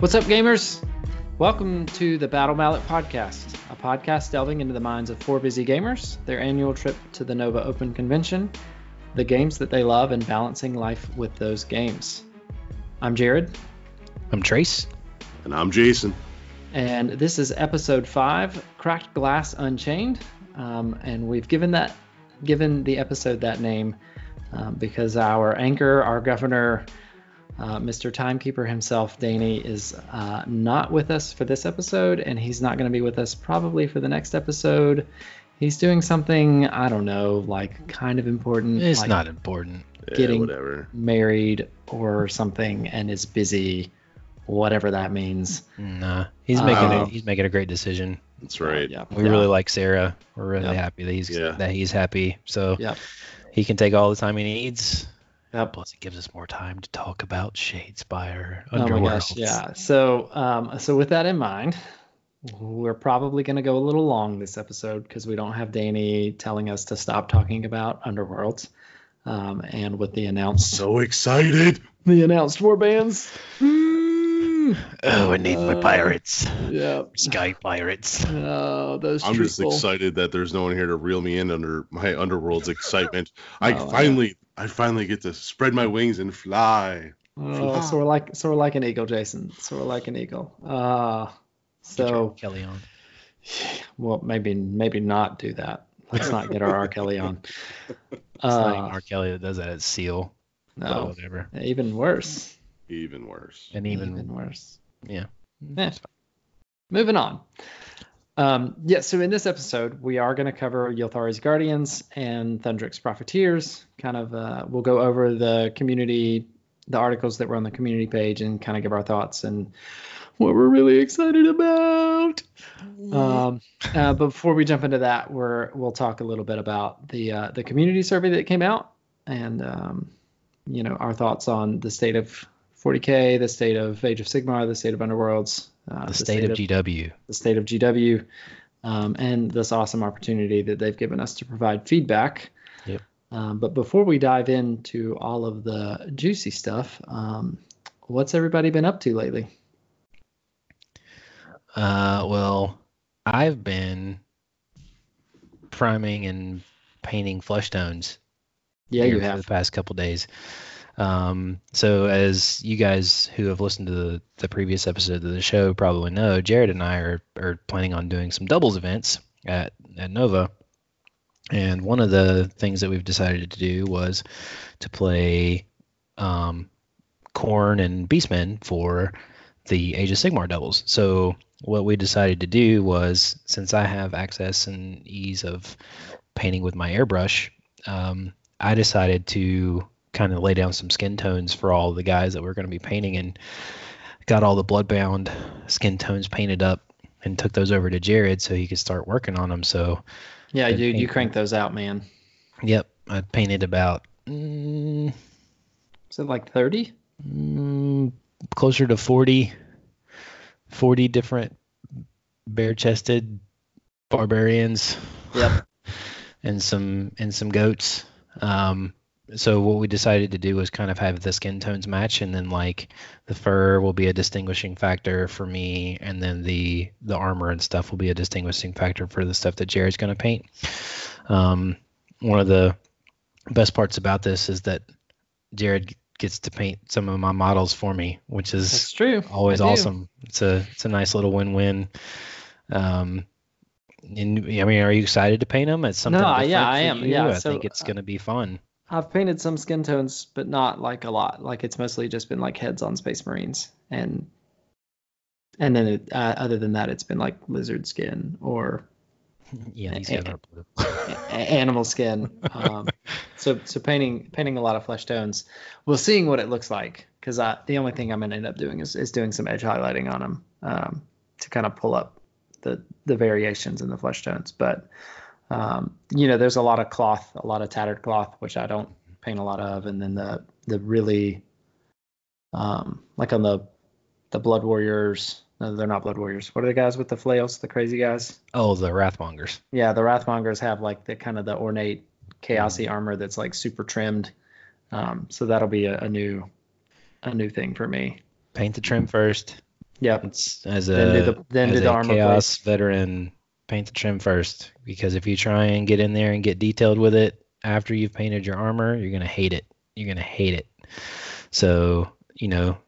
What's up, gamers? Welcome to the Battle Mallet Podcast, a podcast delving into the minds of four busy gamers, their annual trip to the Nova Open Convention, the games that they love, and balancing life with those games. I'm Jared, I'm Trace. And I'm Jason. and this is episode five, Cracked Glass Unchained, um, and we've given that given the episode that name um, because our anchor, our governor, uh, Mr. Timekeeper himself, Danny, is uh, not with us for this episode, and he's not going to be with us probably for the next episode. He's doing something I don't know, like kind of important. It's like not important. Yeah, Getting- whatever. married or something, and is busy, whatever that means. Nah, he's making a, Um, he's making a great decision. That's right. Yeah, We yeah. really like Sarah. We're really Yep. happy that he's Yeah. that he's happy. So Yep. he can take all the time he needs. Yep. Plus, it gives us more time to talk about Shadespire. Oh my gosh, Underworlds. yeah. So, um, so with that in mind, we're probably going to go a little long this episode because we don't have Danny telling us to stop talking about Underworlds. Um, and with the announced So excited. the announced war bands. Oh, I need my Uh, pirates. Yeah. Sky pirates. Oh, those I'm just excited that there's no one here to reel me in under my underworld's excitement. Oh, I finally, I finally get to spread my wings and fly. Oh, so we're like so we're like an eagle, Jason. So we're like an eagle. Uh so Kelly on. well maybe maybe not do that. Let's not get our R. Kelly on. It's not Uh, R. Kelly that does that. It's Seal. But no, whatever. even worse. Even worse. And even, even worse. yeah. Eh. Moving on. Um, yeah, so in this episode, we are going to cover Ylthari's Guardians and Thundrik's Profiteers. Kind of, uh, we'll go over the community, the articles that were on the community page, and kind of give our thoughts and what we're really excited about. Um, uh, but before we jump into that, we're we'll talk a little bit about the uh, the community survey that came out, and um, you know our thoughts on the state of 40k, the state of Age of Sigmar, the state of Underworlds, uh, The state of GW. the state of GW, um, and this awesome opportunity that they've given us to provide feedback. Yep. Um, but before we dive into all of the juicy stuff, um, what's everybody been up to lately? Uh, well, I've been priming and painting flesh tones. Yeah, you for have. the past couple days. Um, so as you guys who have listened to the, the previous episode of the show probably know, Jared and I are, are planning on doing some doubles events at, at Nova. And one of the things that we've decided to do was to play um, Khorne and Beastmen for the Age of Sigmar doubles. So what we decided to do was, since I have access and ease of painting with my airbrush, um, I decided to kind of lay down some skin tones for all the guys that we're going to be painting and got all the bloodbound skin tones painted up and took those over to Jared so he could start working on them. So, Yeah, Good dude, you crank those out, man. yep, I painted about mm, Is it like 30? mm, closer to 40, 40 different bare chested barbarians. Yep. and some and some goats. Um, so what we decided to do was kind of have the skin tones match, and then like the fur will be a distinguishing factor for me, and then the the armor and stuff will be a distinguishing factor for the stuff that Jared's going to paint. Um, one of the best parts about this is that Jared gets to paint some of my models for me, which is That's true. always awesome. It's a it's a nice little win-win. Um, and I mean, are you excited to paint them? It's something. No, yeah, I am. you? Yeah, I so, think it's uh, gonna be fun. I've painted some skin tones, but not like a lot. Like it's mostly just been like heads on Space Marines, and and then it, uh, other than that, it's been like lizard skin or Yeah, these guys are blue. animal skin. Um, so so painting painting a lot of flesh tones. We'll seeing what it looks like because the only thing I'm gonna end up doing is, is doing some edge highlighting on them um, to kind of pull up the the variations in the flesh tones. But um, you know, there's a lot of cloth, a lot of tattered cloth, which I don't paint a lot of, and then the the really um, like on the the blood warriors. No, they're not blood warriors. What are the guys with the flails? The crazy guys? Oh, the Wrathmongers. Yeah, the Wrathmongers have like the kind of the ornate chaosy armor that's like super trimmed. Um, so that'll be a, a new a new thing for me. Paint the trim first. Yep. It's as a Then do the- then as do the a armor chaos veteran, paint the trim first because if you try and get in there and get detailed with it after you've painted your armor, you're gonna hate it. You're gonna hate it. So you know,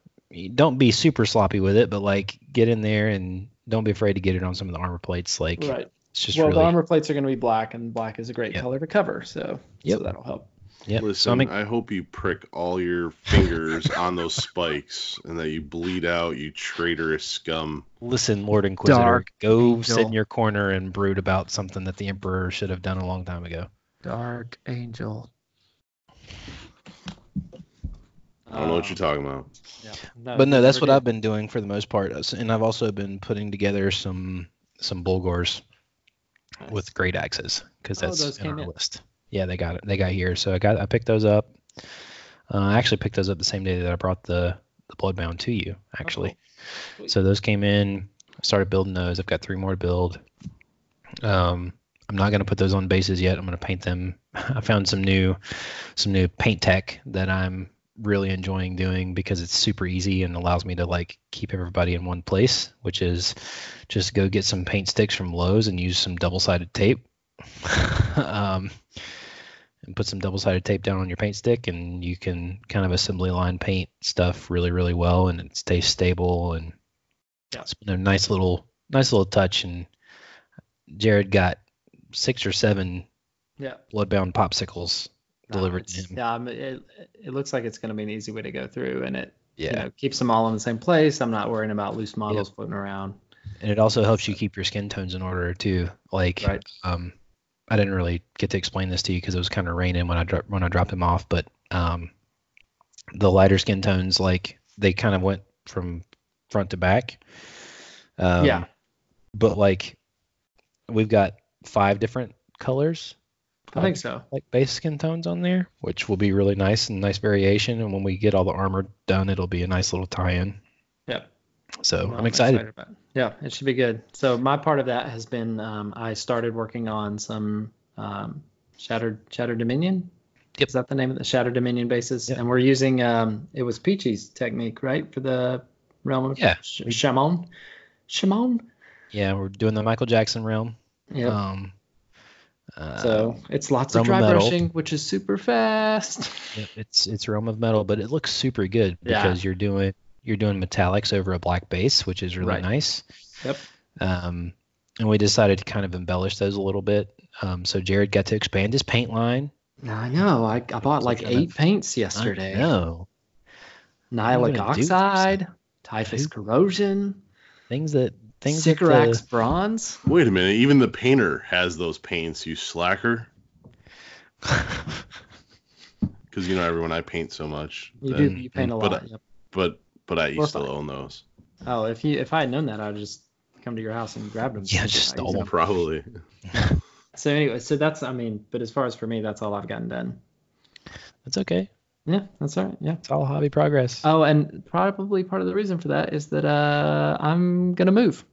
don't be super sloppy with it, but like get in there and don't be afraid to get it on some of the armor plates. Like Right. it's just well, really the armor plates are going to be black, and black is a great Yep. color to cover. So, Yep. so that'll help. Yep. Listen, I'm I hope you prick all your fingers on those spikes and that you bleed out, you traitorous scum. listen, Lord Inquisitor, Dark go sit in your corner and brood about something that the Emperor should have done a long time ago. Dark Angel. I don't know what you're talking about. Yeah. but no, that's what did. I've been doing for the most part, uh, and I've also been putting together some some Bullgors Nice. with great axes because Oh, that's those in our in. list. Yeah, they got it. They got here, so I got I picked those up. Uh, I actually picked those up the same day that I brought the the Bloodbound to you. Actually, Sweet. so those came in. I started building those. I've got three more to build. Um, I'm not gonna put those on bases yet. I'm gonna paint them. I found some new some new paint tech that I'm really enjoying doing because it's super easy and allows me to like keep everybody in one place, which is just go get some paint sticks from Lowe's and use some double-sided tape. um, and put some double-sided tape down on your paint stick and you can kind of assembly line paint stuff really really well and it stays stable and Yeah. it's been a nice little nice little touch and Jared got six or seven Yeah. bloodbound popsicles delivered to him. Yeah, it, it looks like it's going to be an easy way to go through, and it you know, keeps them all in the same place. I'm not worrying about loose models floating around. and it also helps you keep your skin tones in order too. Like, Right. um, I didn't really get to explain this to you because it was kind of raining when I dro- when I dropped him off. But um, the lighter skin tones, like they kind of went from front to back. Um, Yeah. But like, we've got five different colors. I think so. Like base skin tones on there, which will be really nice and nice variation. And when we get all the armor done, it'll be a nice little tie-in. So I'm excited. about it. Yeah, it should be good. So my part of that has been um, I started working on some um, Shattered Shattered Dominion. Yep. Is that the name of the Shattered Dominion bases? Yep. And we're using um, it was Peachy's technique, right, for the realm of Yeah. Sh- Chamon. Chamon. Yeah, we're doing the Michael Jackson realm. Yeah. Um, uh, so it's lots Realm of of dry Metal. brushing, which is super fast. Yep, it's it's Realm of Metal, but it looks super good Yeah. because you're doing you're doing metallics over a black base, which is really Right. nice. Yep. Um, and we decided to kind of embellish those a little bit. Um, so Jared got to expand his paint line. I know. I, I bought like kind of- eight paints yesterday. No, Nihilakh gonna do with oxide, typhus Who- corrosion, things that things that Sycorax the, bronze. Wait a minute, even the painter has those paints, you slacker. Because you know everyone I paint so much. You that- do. You paint a but, lot. Yep. But but I Or still fine. own those. Oh, if you if I had known that, I'd just come to your house and grab them. Yeah, just stole them. Probably. So anyway, so that's I mean, but as far as for me, that's all I've gotten done. That's okay. Yeah, that's all right. Yeah. It's all hobby progress. Oh, and probably part of the reason for that is that uh, I'm gonna move.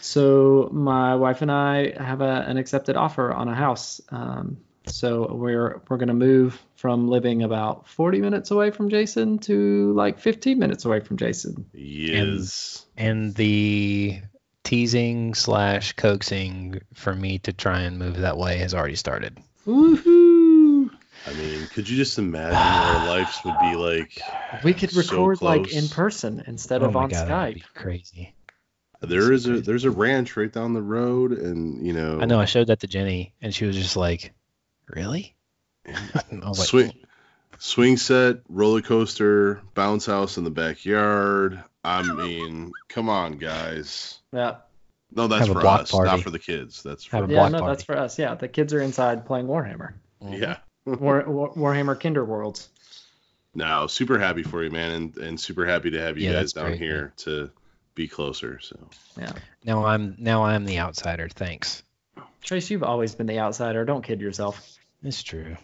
So my wife and I have a, an accepted offer on a house. Um, so we're we're gonna move from living about 40 minutes away from Jason to like 15 minutes away from Jason. Yes. and the teasing slash coaxing for me to try and move that way has already started. Woohoo! I mean, could you just imagine what our lives would be like? We could So record like in person instead oh of on god, that'd Skype. be crazy. There is a there's a ranch right down the road, and you know, I know. I showed that to Jenny, and she was just like, "Really?" I like, swing swing set, roller coaster, bounce house in the backyard. I mean, come on, guys. Yeah. No, that's for us, party. not for the kids. That's for Have Yeah, no, party. that's for us. Yeah, the kids are inside playing Warhammer. yeah. Mm-hmm. War, War, Warhammer Kinder Worlds. No, super happy for you, man, and and super happy to have you Yeah, guys down great, here to be closer. So yeah. Now I'm now I'm the outsider. Thanks. Trace, you've always been the outsider. Don't kid yourself. It's true.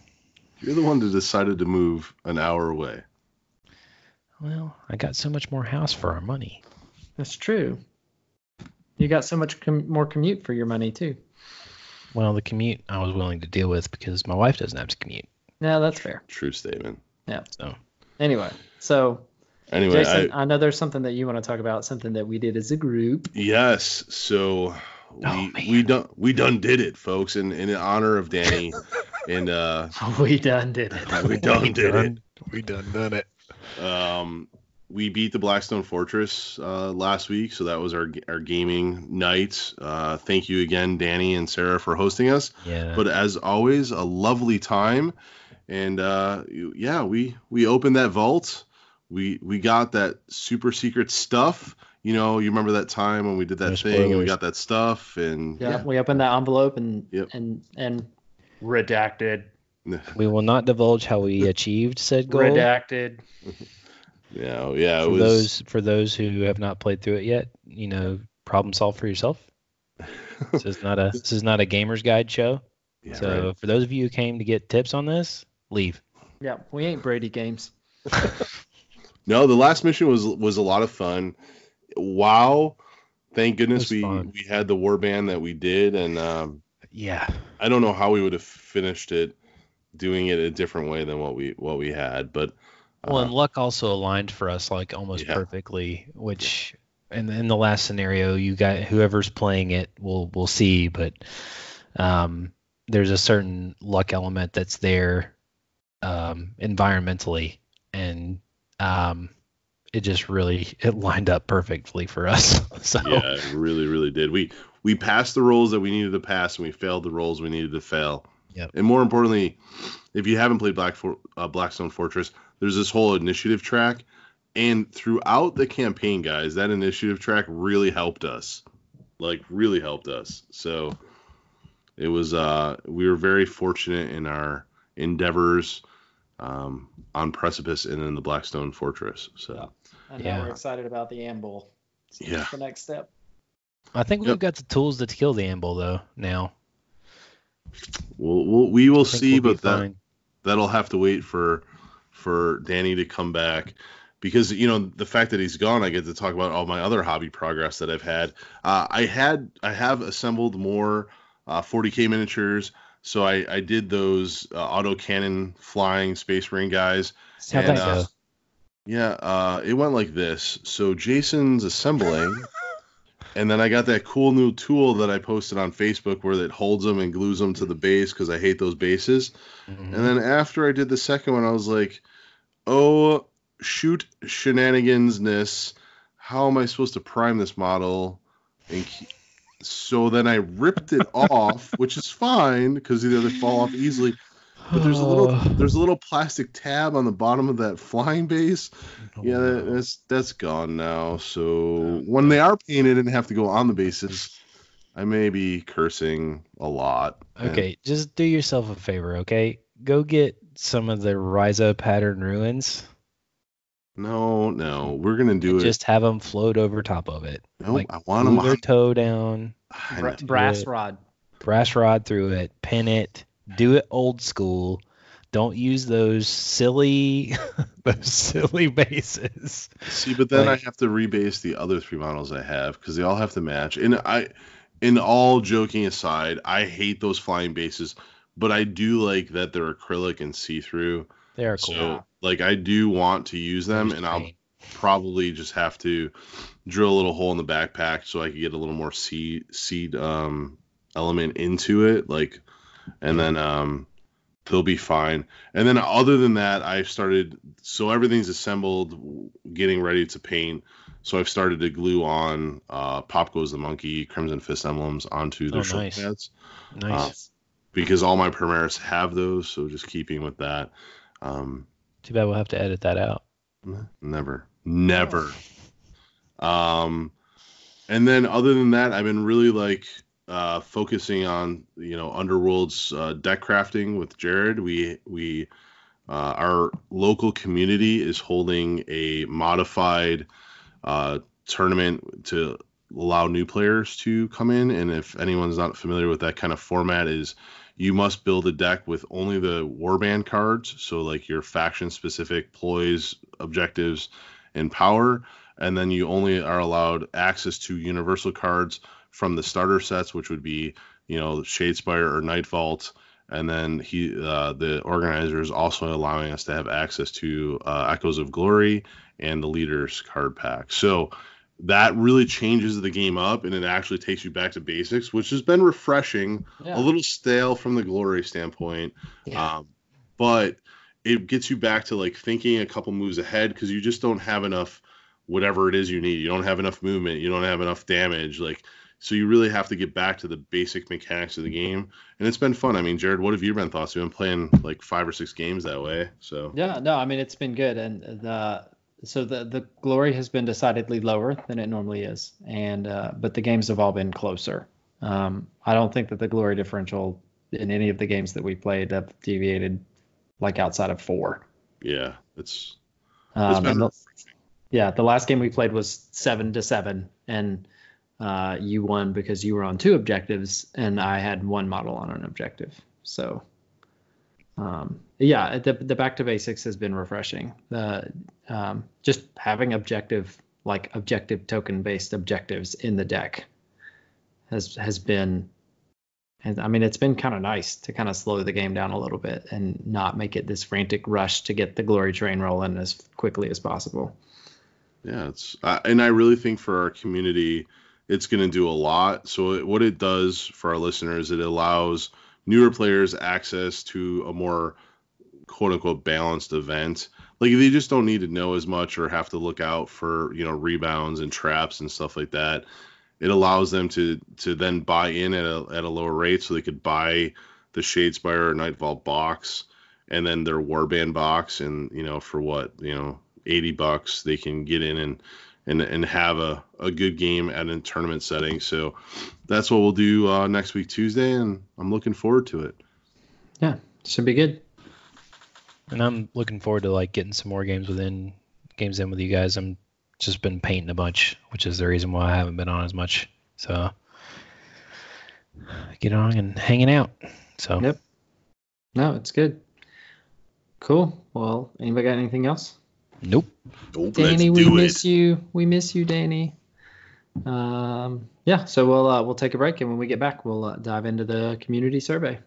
you're the one that decided to move an hour away. Well, I got so much more house for our money. That's true. You got so much com- more commute for your money too. Well, the commute I was willing to deal with because my wife doesn't have to commute. Yeah, that's fair. True statement. Yeah. So Anyway, so Anyway, Jason, I, I, know there's something that you want to talk about, something that we did as a group. yes. So oh, we Oh, man. we done we done did it, folks, in in honor of Danny, and uh, We done did it. we done did it. We done done it. Um, we beat the Blackstone Fortress uh, last week, so that was our our gaming night. Uh, thank you again, Danny and Sarah, for hosting us. Yeah. But as always, a lovely time, and uh, yeah, we we opened that vault. We we got that super secret stuff. You know, you remember that time when we did that No thing and we got that stuff, and Yeah, we opened that envelope and Yep. and and redacted, we will not divulge how we achieved said goal. redacted. yeah, yeah, it for was. those for those who have not played through it yet, you know, problem solve for yourself. this is not a this is not a gamer's guide show. yeah, so right. for those of you who came to get tips on this, leave. Yeah, we ain't Brady games. No, the last mission was was a lot of fun. Wow. Thank goodness we fun. we had the war band that we did and um Yeah. I don't know how we would have finished it doing it a different way than what we what we had, but Well, uh, and luck also aligned for us like almost Yeah. perfectly, which in in the last scenario, you got whoever's playing it will will see, but um, there's a certain luck element that's there um, environmentally, and um, it just really it lined up perfectly for us. so yeah, it really really did. We we passed the roles that we needed to pass and we failed the roles we needed to fail. Yep. And more importantly, if you haven't played Black For- uh, Blackstone Fortress, there's this whole initiative track and throughout the campaign, guys, that initiative track really helped us. Like really helped us. So it was uh we were very fortunate in our endeavors um on Precipice and in the Blackstone Fortress. So And Yeah. we're excited about the Ambull. So Yeah. that's the next step. I think we've got the tools to kill the Ambull though now. we'll, we'll we will see, we'll but that fine. that'll have to wait for for Danny to come back because you know the fact that he's gone, I get to talk about all my other hobby progress that I've had. Uh, I had I have assembled more uh, 40k miniatures, so I I did those uh, auto cannon flying space marine guys. How'd and, that uh, go? Yeah, uh, it went like this. So Jason's assembling. And then I got that cool new tool that I posted on Facebook where it holds them and glues them to the base because I hate those bases. Mhm. And then after I did the second one, I was like, oh, shoot shenanigansness. How am I supposed to prime this model? And so then I ripped it off, which is fine because they they fall off easily. But there's a little there's a little plastic tab on the bottom of that flying base. Oh, yeah, that, that's that's gone now. So when they are painted and have to go on the bases, I may be cursing a lot. And- Okay, just do yourself a favor, okay? Go get some of the Ryza pattern ruins. No, no, we're gonna do it. Just have them float over top of it. Nope, like, I want them. their toe down, Bra- brass it. rod. brass rod through it, pin it, do it old school. Don't use those silly, those silly bases. See, but then like- I have to rebase the other three models I have because they all have to match. And I, in all joking aside, I hate those flying bases, but I do like that they're acrylic and see through. They are cool. So, like, I do want to use them, and I'll probably just have to drill a little hole in the backpack so I can get a little more seed seed um element into it like and then um they'll be fine and then other than that I've started so everything's assembled getting ready to paint so I've started to glue on uh Pop Goes the Monkey Crimson Fist emblems onto the Oh, shoulder nice. pads Nice. because all my Primaris have those so just keeping with that um Too bad we'll have to edit that out. Never. Never. Um and then other than that, I've been really like uh focusing on, you know, Underworld's uh, deck crafting with Jared. We we uh, our local community is holding a modified uh tournament to allow new players to come in. And if anyone's not familiar with that kind of format is you must build a deck with only the warband cards. So like your faction specific ploys objectives and power. And then you only are allowed access to universal cards from the starter sets which would be you know shadespire or Nightvault and then he uh, the organizer is also allowing us to have access to uh, Echoes of Glory and the Leaders card pack. So that really changes the game up, and it actually takes you back to basics, which has been refreshing. Yeah. A little stale from the Glory standpoint, Yeah. um, but it gets you back to like thinking a couple moves ahead because you just don't have enough whatever it is you need. You don't have enough movement. You don't have enough damage. Like so, you really have to get back to the basic mechanics of the game, and it's been fun. I mean, Jared, what have you been thoughts? You've been playing like five or six games that way, so Yeah, no, I mean it's been good, and the so the the glory has been decidedly lower than it normally is, and uh, but the games have all been closer. Um, I don't think that the glory differential in any of the games that we played have deviated like outside of four. yeah, it's it's Um, the, yeah, the last game we played was seven to seven, and uh, you won because you were on two objectives, and I had one model on an objective. So, um, yeah, the the back to basics has been refreshing. Um, just having objective like objective token based objectives in the deck has has been. And I mean, it's been kind of nice to kind of slow the game down a little bit and not make it this frantic rush to get the glory train rolling as quickly as possible. Yeah, it's uh, and I really think for our community, it's going to do a lot. So it, what it does for our listeners, it allows newer players access to a more quote unquote balanced event. Like they just don't need to know as much or have to look out for you know rebounds and traps and stuff like that. It allows them to to then buy in at a at a lower rate, so they could buy the Shadespire or Nightvault box and then their Warband box, and you know for what you know 80 bucks they can get in and and and have a, a good game at a tournament setting so that's what we'll do uh, next week tuesday and i'm looking forward to it Yeah, should be good. And I'm looking forward to like getting some more games within games in with you guys. I'm just been painting a bunch, which is the reason why I haven't been on as much. So get on and hanging out. So Yep. No, it's good. Cool. Well, anybody got anything else? Nope. Nope, Danny, we do miss it. you. We miss you, Danny. Um, yeah. So we'll uh, we'll take a break, and when we get back, we'll uh, dive into the community survey.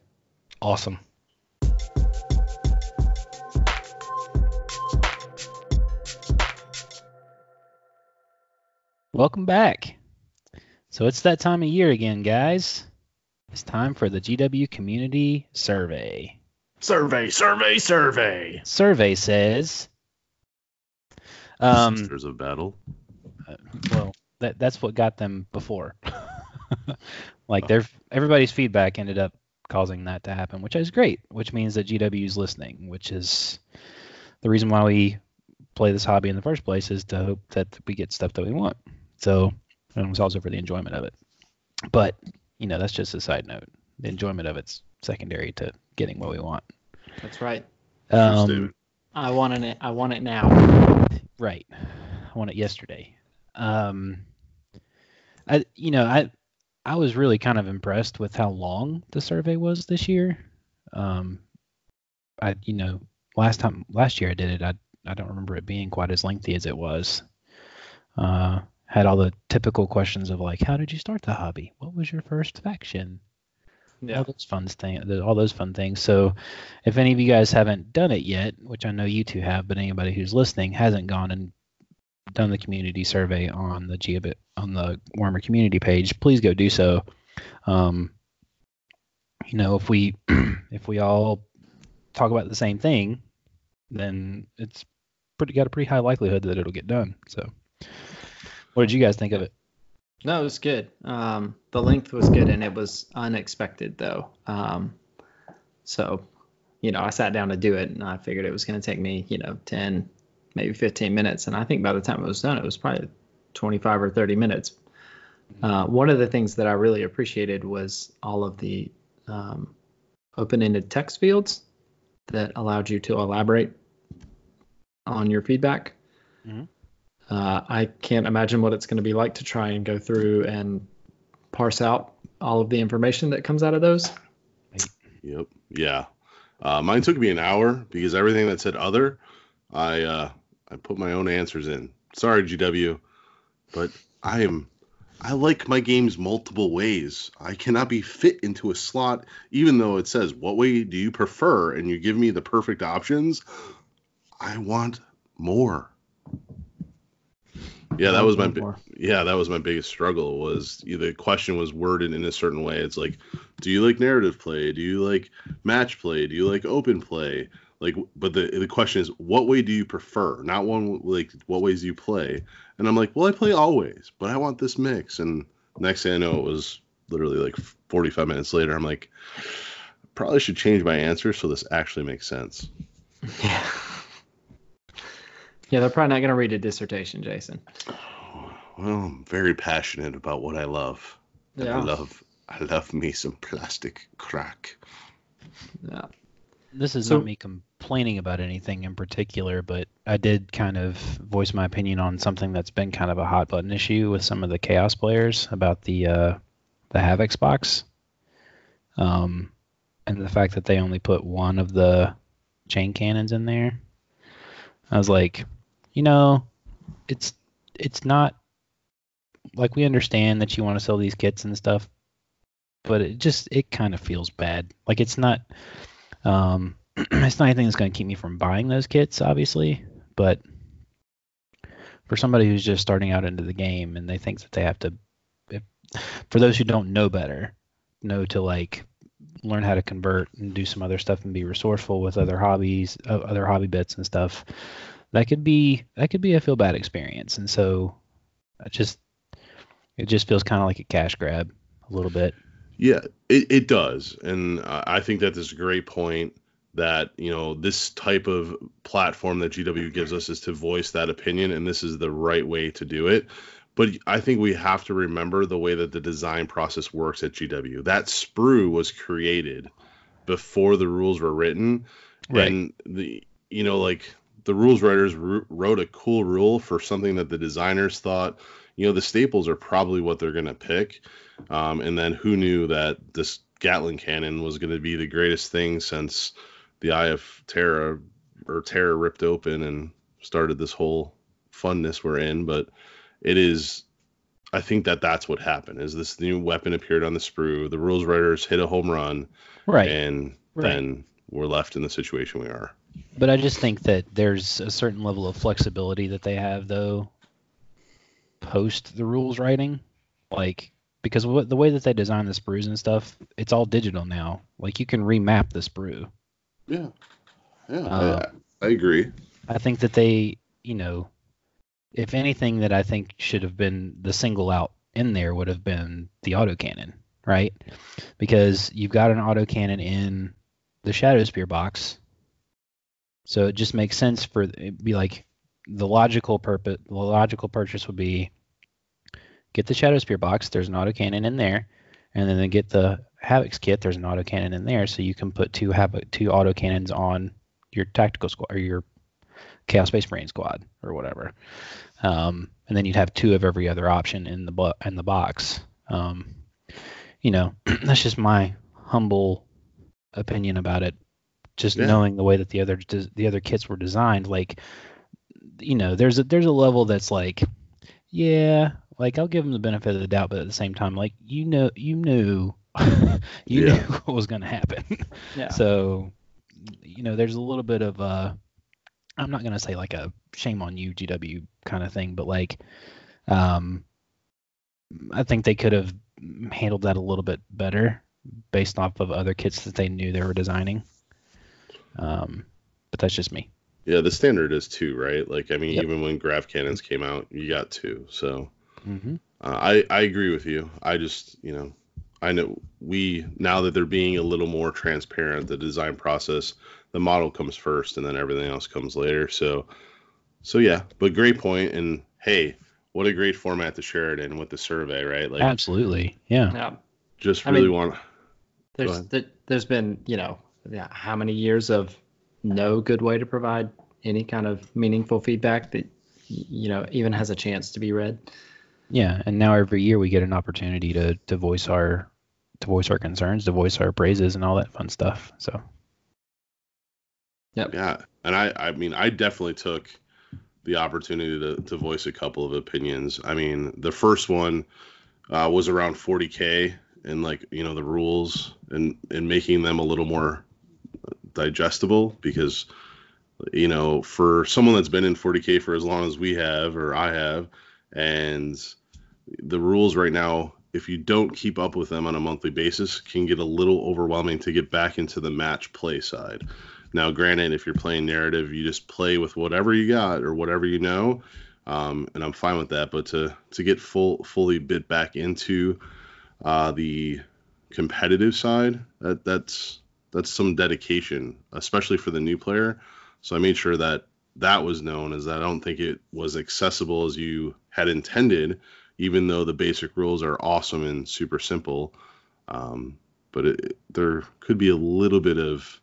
Awesome. Welcome back. So it's that time of year again, guys. It's time for the GW Community Survey. Survey, survey, survey. Survey says, um, sisters of battle well, that that's what got them before. like their everybody's feedback ended up causing that to happen, which is great. Which means that GW is listening, which is the reason why we play this hobby in the first place is to hope that we get stuff that we want. So and it's also for the enjoyment of it. But you know, that's just a side note. The enjoyment of it's secondary to getting what we want. That's right. Um. I want it. I want it now. Right. I want it yesterday. Um, I you know I I was really kind of impressed with how long the survey was this year. Um, I you know last time last year I did it I I don't remember it being quite as lengthy as it was. Uh, had all the typical questions of like how did you start the hobby? What was your first faction? Yeah. all those fun things, all those fun things. So, if any of you guys haven't done it yet, which I know you two have, but anybody who's listening hasn't gone and done the community survey on the Geobit on the Warmer community page, please go do so. Um, you know, if we if we all talk about the same thing, then it's pretty got a pretty high likelihood that it'll get done. So, what did you guys think of it? No, it was good. Um, the length was good, and it was unexpected though. Um, so, you know, I sat down to do it, and I figured it was going to take me, you know, ten, maybe fifteen minutes, and I think by the time it was done, it was probably twenty-five or thirty minutes. Uh, one of the things that I really appreciated was all of the um, open-ended text fields that allowed you to elaborate on your feedback. Mhm. Uh, I can't imagine what it's going to be like to try and go through and parse out all of the information that comes out of those. Yep. Yeah. Uh, mine took me an hour because everything that said other, I uh, I put my own answers in. Sorry, GW, but I am I like my games multiple ways. I cannot be fit into a slot, even though it says, What way do you prefer? And you give me the perfect options. I want more. Yeah, that was my bi- More. yeah, that was my biggest struggle was the question was worded in a certain way. It's like, do you like narrative play? Do you like match play? Do you like open play? Like, but the the question is, what way do you prefer? Not one like what ways do you play? And I'm like, well, I play always, but I want this mix. And next thing I know, it was literally like 45 minutes later. I'm like, probably should change my answer so this actually makes sense. Yeah. Yeah, they're probably not going to read a dissertation, Jason. Well, I'm very passionate about what I love. Yeah. I love I love me some plastic crack. Yeah. This is So- not me complaining about anything in particular, but I did kind of voice my opinion on something that's been kind of a hot button issue with some of the Chaos players about the uh, the Havoc's box, um, and the fact that they only put one of the chain cannons in there. I was like, you know, it's it's not like we understand that you want to sell these kits and stuff, but it just it kind of feels bad. Like it's not um, it's not anything that's going to keep me from buying those kits, obviously, but for somebody who's just starting out into the game and they think that they have to, if, for those who don't know better, know to like learn how to convert and do some other stuff and be resourceful with other hobbies, other hobby bits and stuff, that could be that could be a feel bad experience. And so, I just it just feels kind of like a cash grab a little bit. Yeah, it, it does. And I think that is a great point that, you know, this type of platform that GW gives us is to voice that opinion, and this is the right way to do it. But I think we have to remember the way that the design process works at GW. That sprue was created before the rules were written. Right. And the, you know, like the rules writers wrote a cool rule for something that the designers thought, you know, the staples are probably what they're going to pick. Um, and then who knew that this Gatling cannon was going to be the greatest thing since the Eye of Terror or Terra ripped open and started this whole funness we're in. But it is, I think that that's what happened. Is this new weapon appeared on the sprue? The rules writers hit a home run, Right. and Right. then we're left in the situation we are. But I just think that there's a certain level of flexibility that they have, though, post the rules writing. Like, because the way that they design the sprues and stuff, it's all digital now. Like, you can remap the sprue. Yeah, yeah, Uh, I, I agree. I think that they, you know, if anything that I think should have been the single out in there would have been the autocannon, right? Because you've got an autocannon in the Shadowspear box. So it just makes sense for it'd be like the logical purpose the logical purchase would be get the Shadowspear box, there's an autocannon in there, and then get the Havoc's kit, there's an autocannon in there, so you can put two Havoc two autocannons on your tactical squad or your Chaos Space Marine squad or whatever. Um, and then you'd have two of every other option in the in the box. Um, you know, that's just my humble opinion about it. Just Yeah. knowing the way that the other the other kits were designed, like you know, there's a there's a level that's like, yeah, like I'll give them the benefit of the doubt, but at the same time, like you know, you knew, you Yeah. knew what was going to happen. Yeah. So, you know, there's a little bit of uh I'm not gonna say like a shame on you GW kind of thing, but like um I think they could have handled that a little bit better based off of other kits that they knew they were designing. Um but that's just me. Yeah, the standard is two, right? Like, I mean, Yep. even when Grav cannons came out, you got two. So Mm-hmm. uh, I I agree with you. I just you know I know we now that they're being a little more transparent, the design process, the model comes first, and then everything else comes later. So so yeah, but great point. And hey, what a great format to share it in with the survey, right? Like, Absolutely. Yeah. Yeah. just I really mean- want. There's ahead. there, there's been you know yeah, how many years of no good way to provide any kind of meaningful feedback that you know even has a chance to be read. Yeah. And now every year we get an opportunity to to voice our to voice our concerns, to voice our praises and all that fun stuff. So Yep. Yeah, and I I mean I definitely took the opportunity to to voice a couple of opinions. I mean, the first one uh, was around 40k and like you know the rules and and making them a little more digestible because you know for someone that's been in 40k for as long as we have or I have and the rules right now if you don't keep up with them on a monthly basis can get a little overwhelming to get back into the match play side. Now granted if you're playing narrative you just play with whatever you got or whatever you know um, and I'm fine with that but to to get full fully bit back into uh, the competitive side, that that's that's some dedication, especially for the new player. So I made sure that that was known as that I don't think it was accessible as you had intended, even though the basic rules are awesome and super simple. Um, but it, there could be a little bit of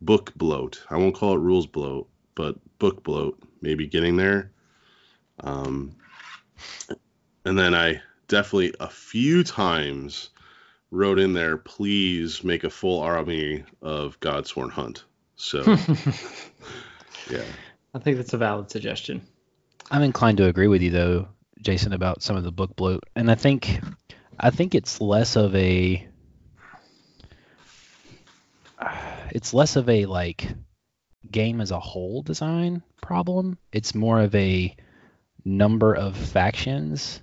book bloat. I won't call it rules bloat, but book bloat, maybe getting there. Um, and then I definitely a few times wrote in there, please make a full army of Godsworn Hunt. So, yeah. I think that's a valid suggestion. I'm inclined to agree with you though, Jason, about some of the book bloat, and I think, I think it's less of a, it's less of a like game as a whole design problem. It's more of a number of factions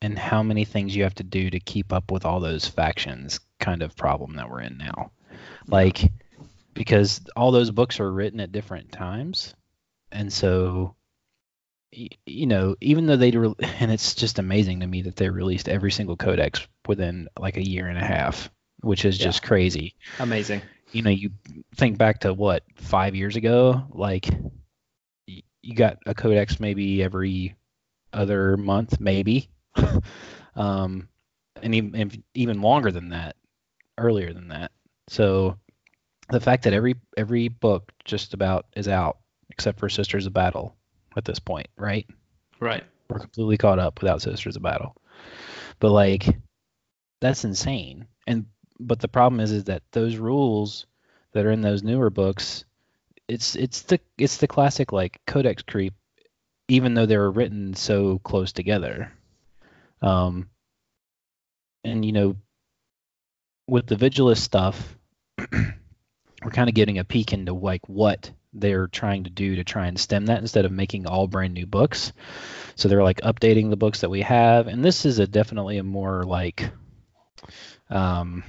and how many things you have to do to keep up with all those factions kind of problem that we're in now. Like because all those books are written at different times and so you know, even though they re- and it's just amazing to me that they released every single codex within like a year and a half, which is Yeah. just crazy. Amazing. You know, you think back to what 5 years ago, like you got a codex maybe every other month maybe um, and even, even longer than that, earlier than that. So the fact that every every book just about is out except for Sisters of Battle at this point, right? Right. We're completely caught up without Sisters of Battle. But like that's insane. And but the problem is is that those rules that are in those newer books, it's it's the it's the classic like codex creep, even though they were written so close together. Um, and you know, with the Vigilus stuff, we're kind of getting a peek into like what they're trying to do to try and stem that instead of making all brand new books. So they're like updating the books that we have, and this is a definitely a more like um,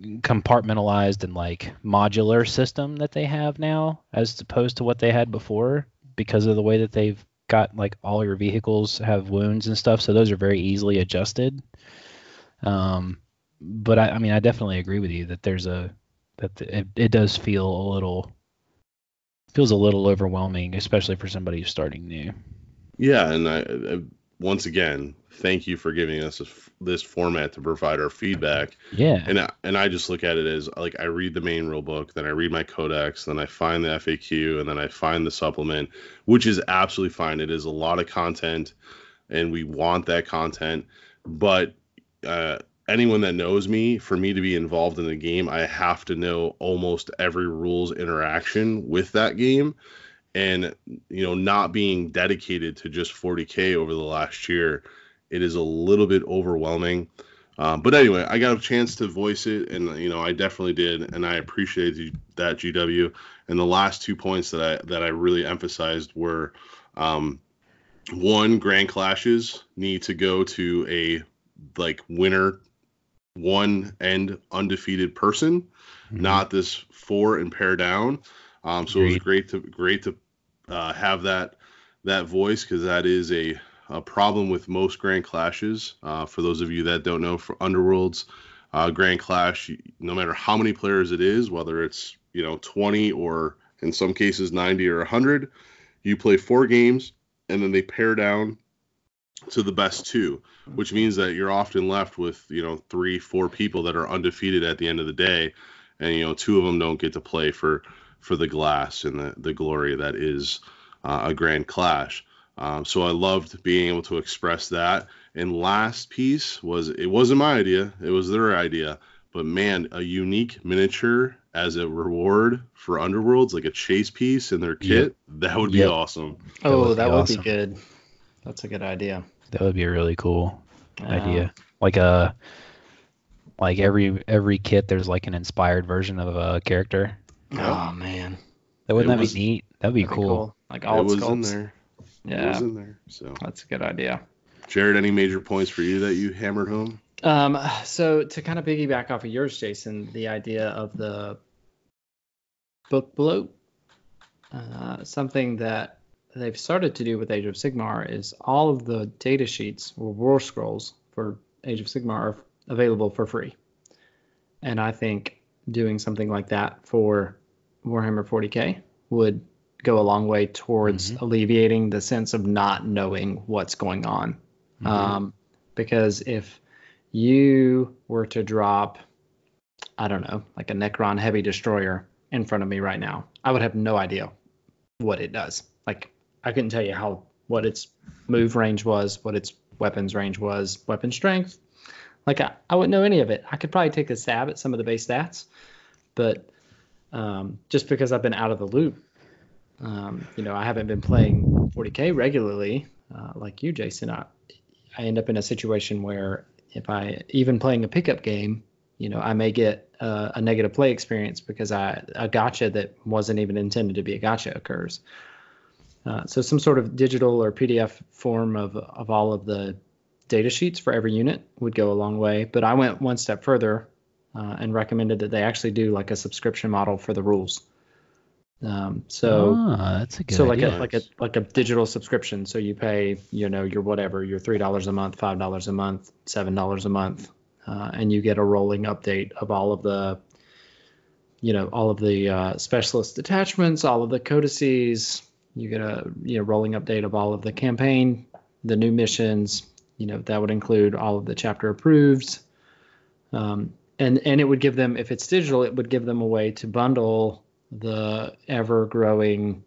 compartmentalized and like modular system that they have now, as opposed to what they had before, because of the way that they've got like all your vehicles have wounds and stuff, so those are very easily adjusted. Um, but I, I mean, I definitely agree with you that there's a that the, it, it does feel a little feels a little overwhelming, especially for somebody who's starting new. Yeah, and I, I once again thank you for giving us this, this format to provide our feedback. Yeah, And I, and I just look at it as like I read the main rule book, then I read my codex, then I find the FAQ, and then I find the supplement, which is absolutely fine. It is a lot of content, and we want that content. But uh, anyone that knows me, for me to be involved in the game, I have to know almost every rules interaction with that game. And you know, not being dedicated to just 40k over the last year, it is a little bit overwhelming. Um, but anyway, I got a chance to voice it, and you know, I definitely did, and I appreciate that GW. And the last two points that I that I really emphasized were, um, one, grand clashes need to go to a like winner, one and undefeated person, Mhm. not this four and pair down. Um, so it was great to great to uh, have that that voice because that is a, a problem with most Grand Clashes. Uh, for those of you that don't know, for Underworlds, uh, Grand Clash, no matter how many players it is, whether it's you know 20 or in some cases 90 or 100, you play four games and then they pair down to the best two, which means that you're often left with you know three, four people that are undefeated at the end of the day, and you know two of them don't get to play for for the glass and the the glory that is uh, a grand clash. Um, so I loved being able to express that. And last piece was it wasn't my idea; it was their idea. But man, a unique miniature as a reward for Underworlds, like a chase piece in their kit, that would be Yep. awesome. That Oh, would be that would awesome. be good. That's a good idea. That would be a really cool Uh, idea. Like a like every every kit there's like an inspired version of a character. Oh man, That wouldn't It that was- be neat? That'd be that'd cool. Like it all was in sculpts. There. It Yeah, was in there. So, that's a good idea. Jared, any major points for you that you hammered home? Um, so to kind of piggyback off of yours, Jason, the idea of the book bloat, uh, something that they've started to do with Age of Sigmar is all of the data sheets or war scrolls for Age of Sigmar are available for free. And I think doing something like that for Warhammer 40k would go a long way towards alleviating the sense of not knowing what's going on. Um, because if you were to drop, I don't know, like a Necron heavy destroyer in front of me right now, I would have no idea what it does. Like I couldn't tell you how what its move range was, what its weapons range was, weapon strength. Like I, I wouldn't know any of it. I could probably take a stab at some of the base stats, but um, just because I've been out of the loop, um, you know, I haven't been playing 40k regularly uh, like you, Jason. I, I end up in a situation where if I even playing a pickup game, you know, I may get a negative play experience because I a gotcha that wasn't even intended to be a gotcha occurs. Uh, so some sort of digital or PDF form of of all of the data sheets for every unit would go a long way. But I went one step further uh, and recommended that they actually do like a subscription model for the rules. Um, so ah, that's a good so like idea. a like a like a digital subscription. So you pay, you know, your whatever, your three dollars a month, five dollars a month, seven dollars a month, uh, and you get a rolling update of all of the, you know, all of the uh, specialist attachments, all of the codices. You get a you know rolling update of all of the campaign, the new missions. You know that would include all of the chapter approved. Um, and and it would give them if it's digital, it would give them a way to bundle the ever growing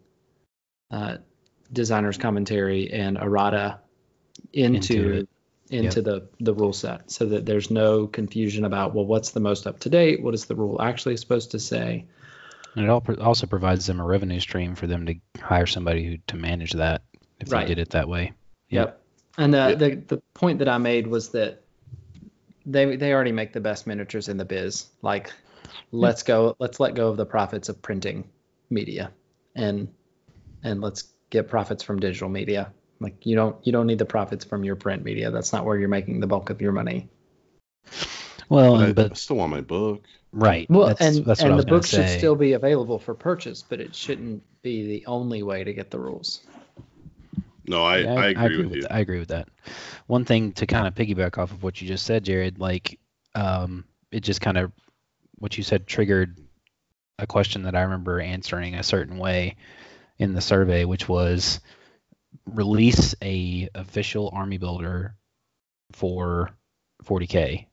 uh, designer's commentary and errata into Into into, it. the the rule set so that there's no confusion about well what's the most up to date what is the rule actually supposed to say And it al- also provides them a revenue stream for them to hire somebody who to manage that if Right. they did it that way. Yep. And uh, Yep. the the point that I made was that they they already make the best miniatures in the biz. Like, let's go. Let's let go of the profits of printing media, and and let's get profits from digital media. Like you don't you don't need the profits from your print media. That's not where you're making the bulk of your money. Well, But I, and, but I still want my book. right. Well, that's, and that's what and the gonna book should still be available for purchase, but it shouldn't be the only way to get the rules. No, I, Yeah, I, agree with you. that. I agree with that. One thing to kind of piggyback off of what you just said, Jared, like um, it just kind of what you said triggered a question that I remember answering a certain way in the survey, which was release a official army builder for 40k.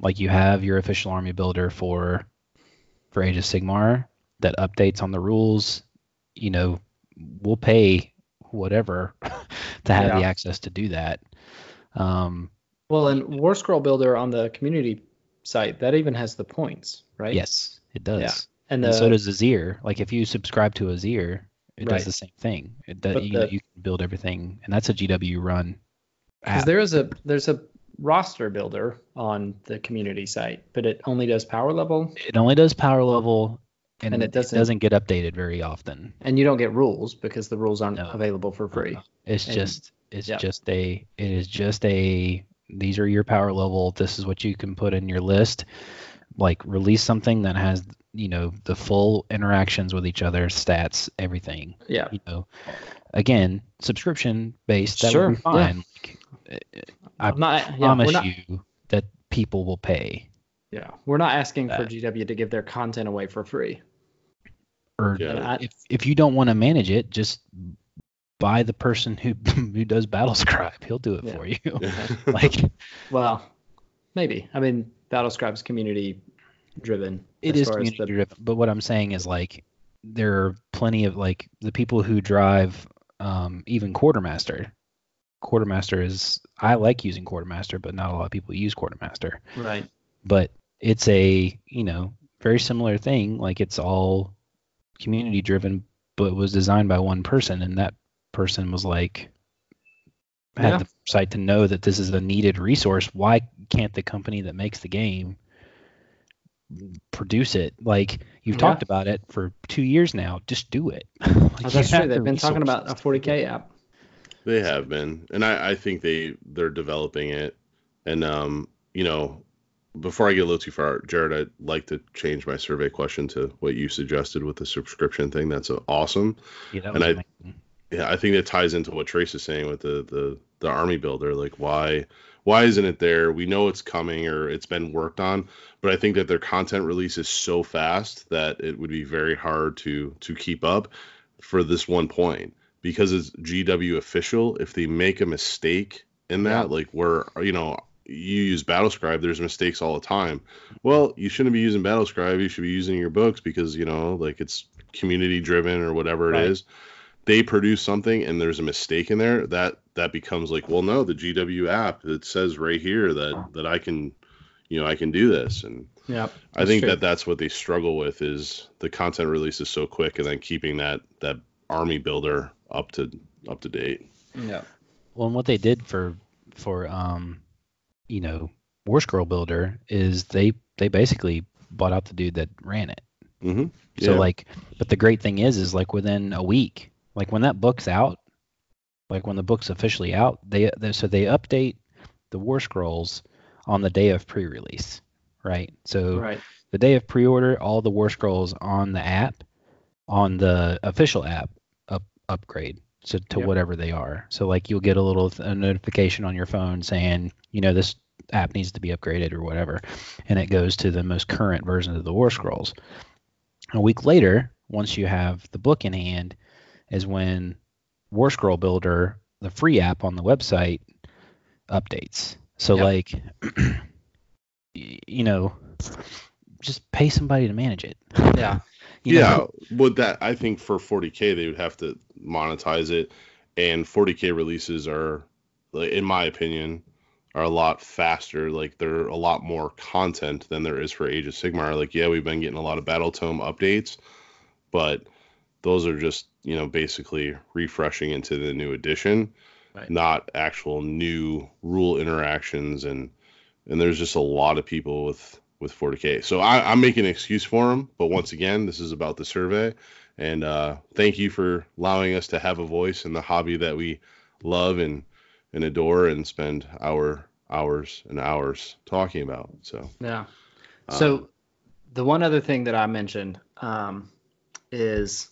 Like you have your official army builder for for Age of Sigmar that updates on the rules. You know, we'll pay whatever to have the access to do that. Um, Well, and War Scroll Builder on the community site that even has the points, right? Yes, it does. Yeah. And, the, And so does Azyr. Like if you subscribe to Azyr, it Right. does the same thing. It does, you, the- you can build everything, and that's a GW run. Because there is a there's a roster builder on the community site, but it only does power level, It only does power level, and, And it it, doesn't- doesn't, get updated very often. and you don't get rules because the rules aren't No. available for free. It's And- just it's yeah. just a it is just a these are your power level. This is what you can put in your list. Like release something that has you know the full interactions with each other, stats, everything. Yeah. You know, again, subscription based. That Sure, would be yeah. fine. Like, I I'm not, yeah, promise not, you that people will pay. yeah, we're not asking for. GW to give their content away for free. Or Yeah. If if you don't want to manage it, just buy the person who who does battle scribe. He'll do it Yeah. for you. like Well, maybe. I mean, Battlescribe's community driven. it as is far as community the- driven. But what I'm saying is like there are plenty of like the people who drive um, even quartermaster. Quartermaster is I like using quartermaster, but not a lot of people use quartermaster. Right. But it's a you know very similar thing. Like it's all community driven, but was designed by one person, and that person was like had Yeah. the foresight to know that this is a needed resource, why can't the company that makes the game produce it? Like you've Yeah. talked about it for two years now. Just do it. Like, Oh, that's true. They've been talking about a 40k app. They have been, and I, I think they they're developing it. And um, you know, before I get a little too far, Jared, I'd like to change my survey question to what you suggested with the subscription thing. That's awesome. Yeah, that and I- amazing. Yeah, I think that ties into what Trace is saying with the the the army builder. Like, why why isn't it there? We know it's coming or it's been worked on, but I think that their content release is so fast that it would be very hard to to keep up for this one point because it's GW official. If they make a mistake in that, like where you know you use Battlescribe, there's mistakes all the time. Well, you shouldn't be using Battlescribe. You should be using your books because you know like it's community driven or whatever Right. it is they produce something and there's a mistake in there that that becomes like well no the gw app it says right here that that i can you know i can do this and Yep. i think true. that that's what they struggle with is the content release is so quick and then keeping that that army builder up to up to date Yeah. Well, and what they did for for um, you know, War Scroll Builder is they they basically bought out the dude that ran it. mm-hmm. So like, but the great thing is, is like within a week, like when that book's out, like when the book's officially out, they, they so they update the War Scrolls on the day of pre-release, right? So Right. the day of pre-order, all the War Scrolls on the app, on the official app, up upgrade so to Yep. whatever they are. So like you'll get a little a notification on your phone saying, you know, this app needs to be upgraded or whatever, and it goes to the most current version of the War Scrolls. A week later, once you have the book in hand, is when War Scroll Builder, the free app on the website, updates. So Yep. like, you know, just pay somebody to manage it. Yeah. You yeah, know? would that I think for 40k they would have to monetize it, and 40k releases are, in my opinion, are a lot faster. Like they're a lot more content than there is for Age of Sigmar. Like yeah, we've been getting a lot of Battle Tome updates, but those are just you know basically refreshing into the new edition, Right. not actual new rule interactions and and there's just a lot of people with with 40k. So I, I'm making an excuse for them, but once again, this is about the survey, and uh, thank you for allowing us to have a voice in the hobby that we love and and adore and spend our hours and hours talking about. So Yeah. um, So the one other thing that I mentioned um, is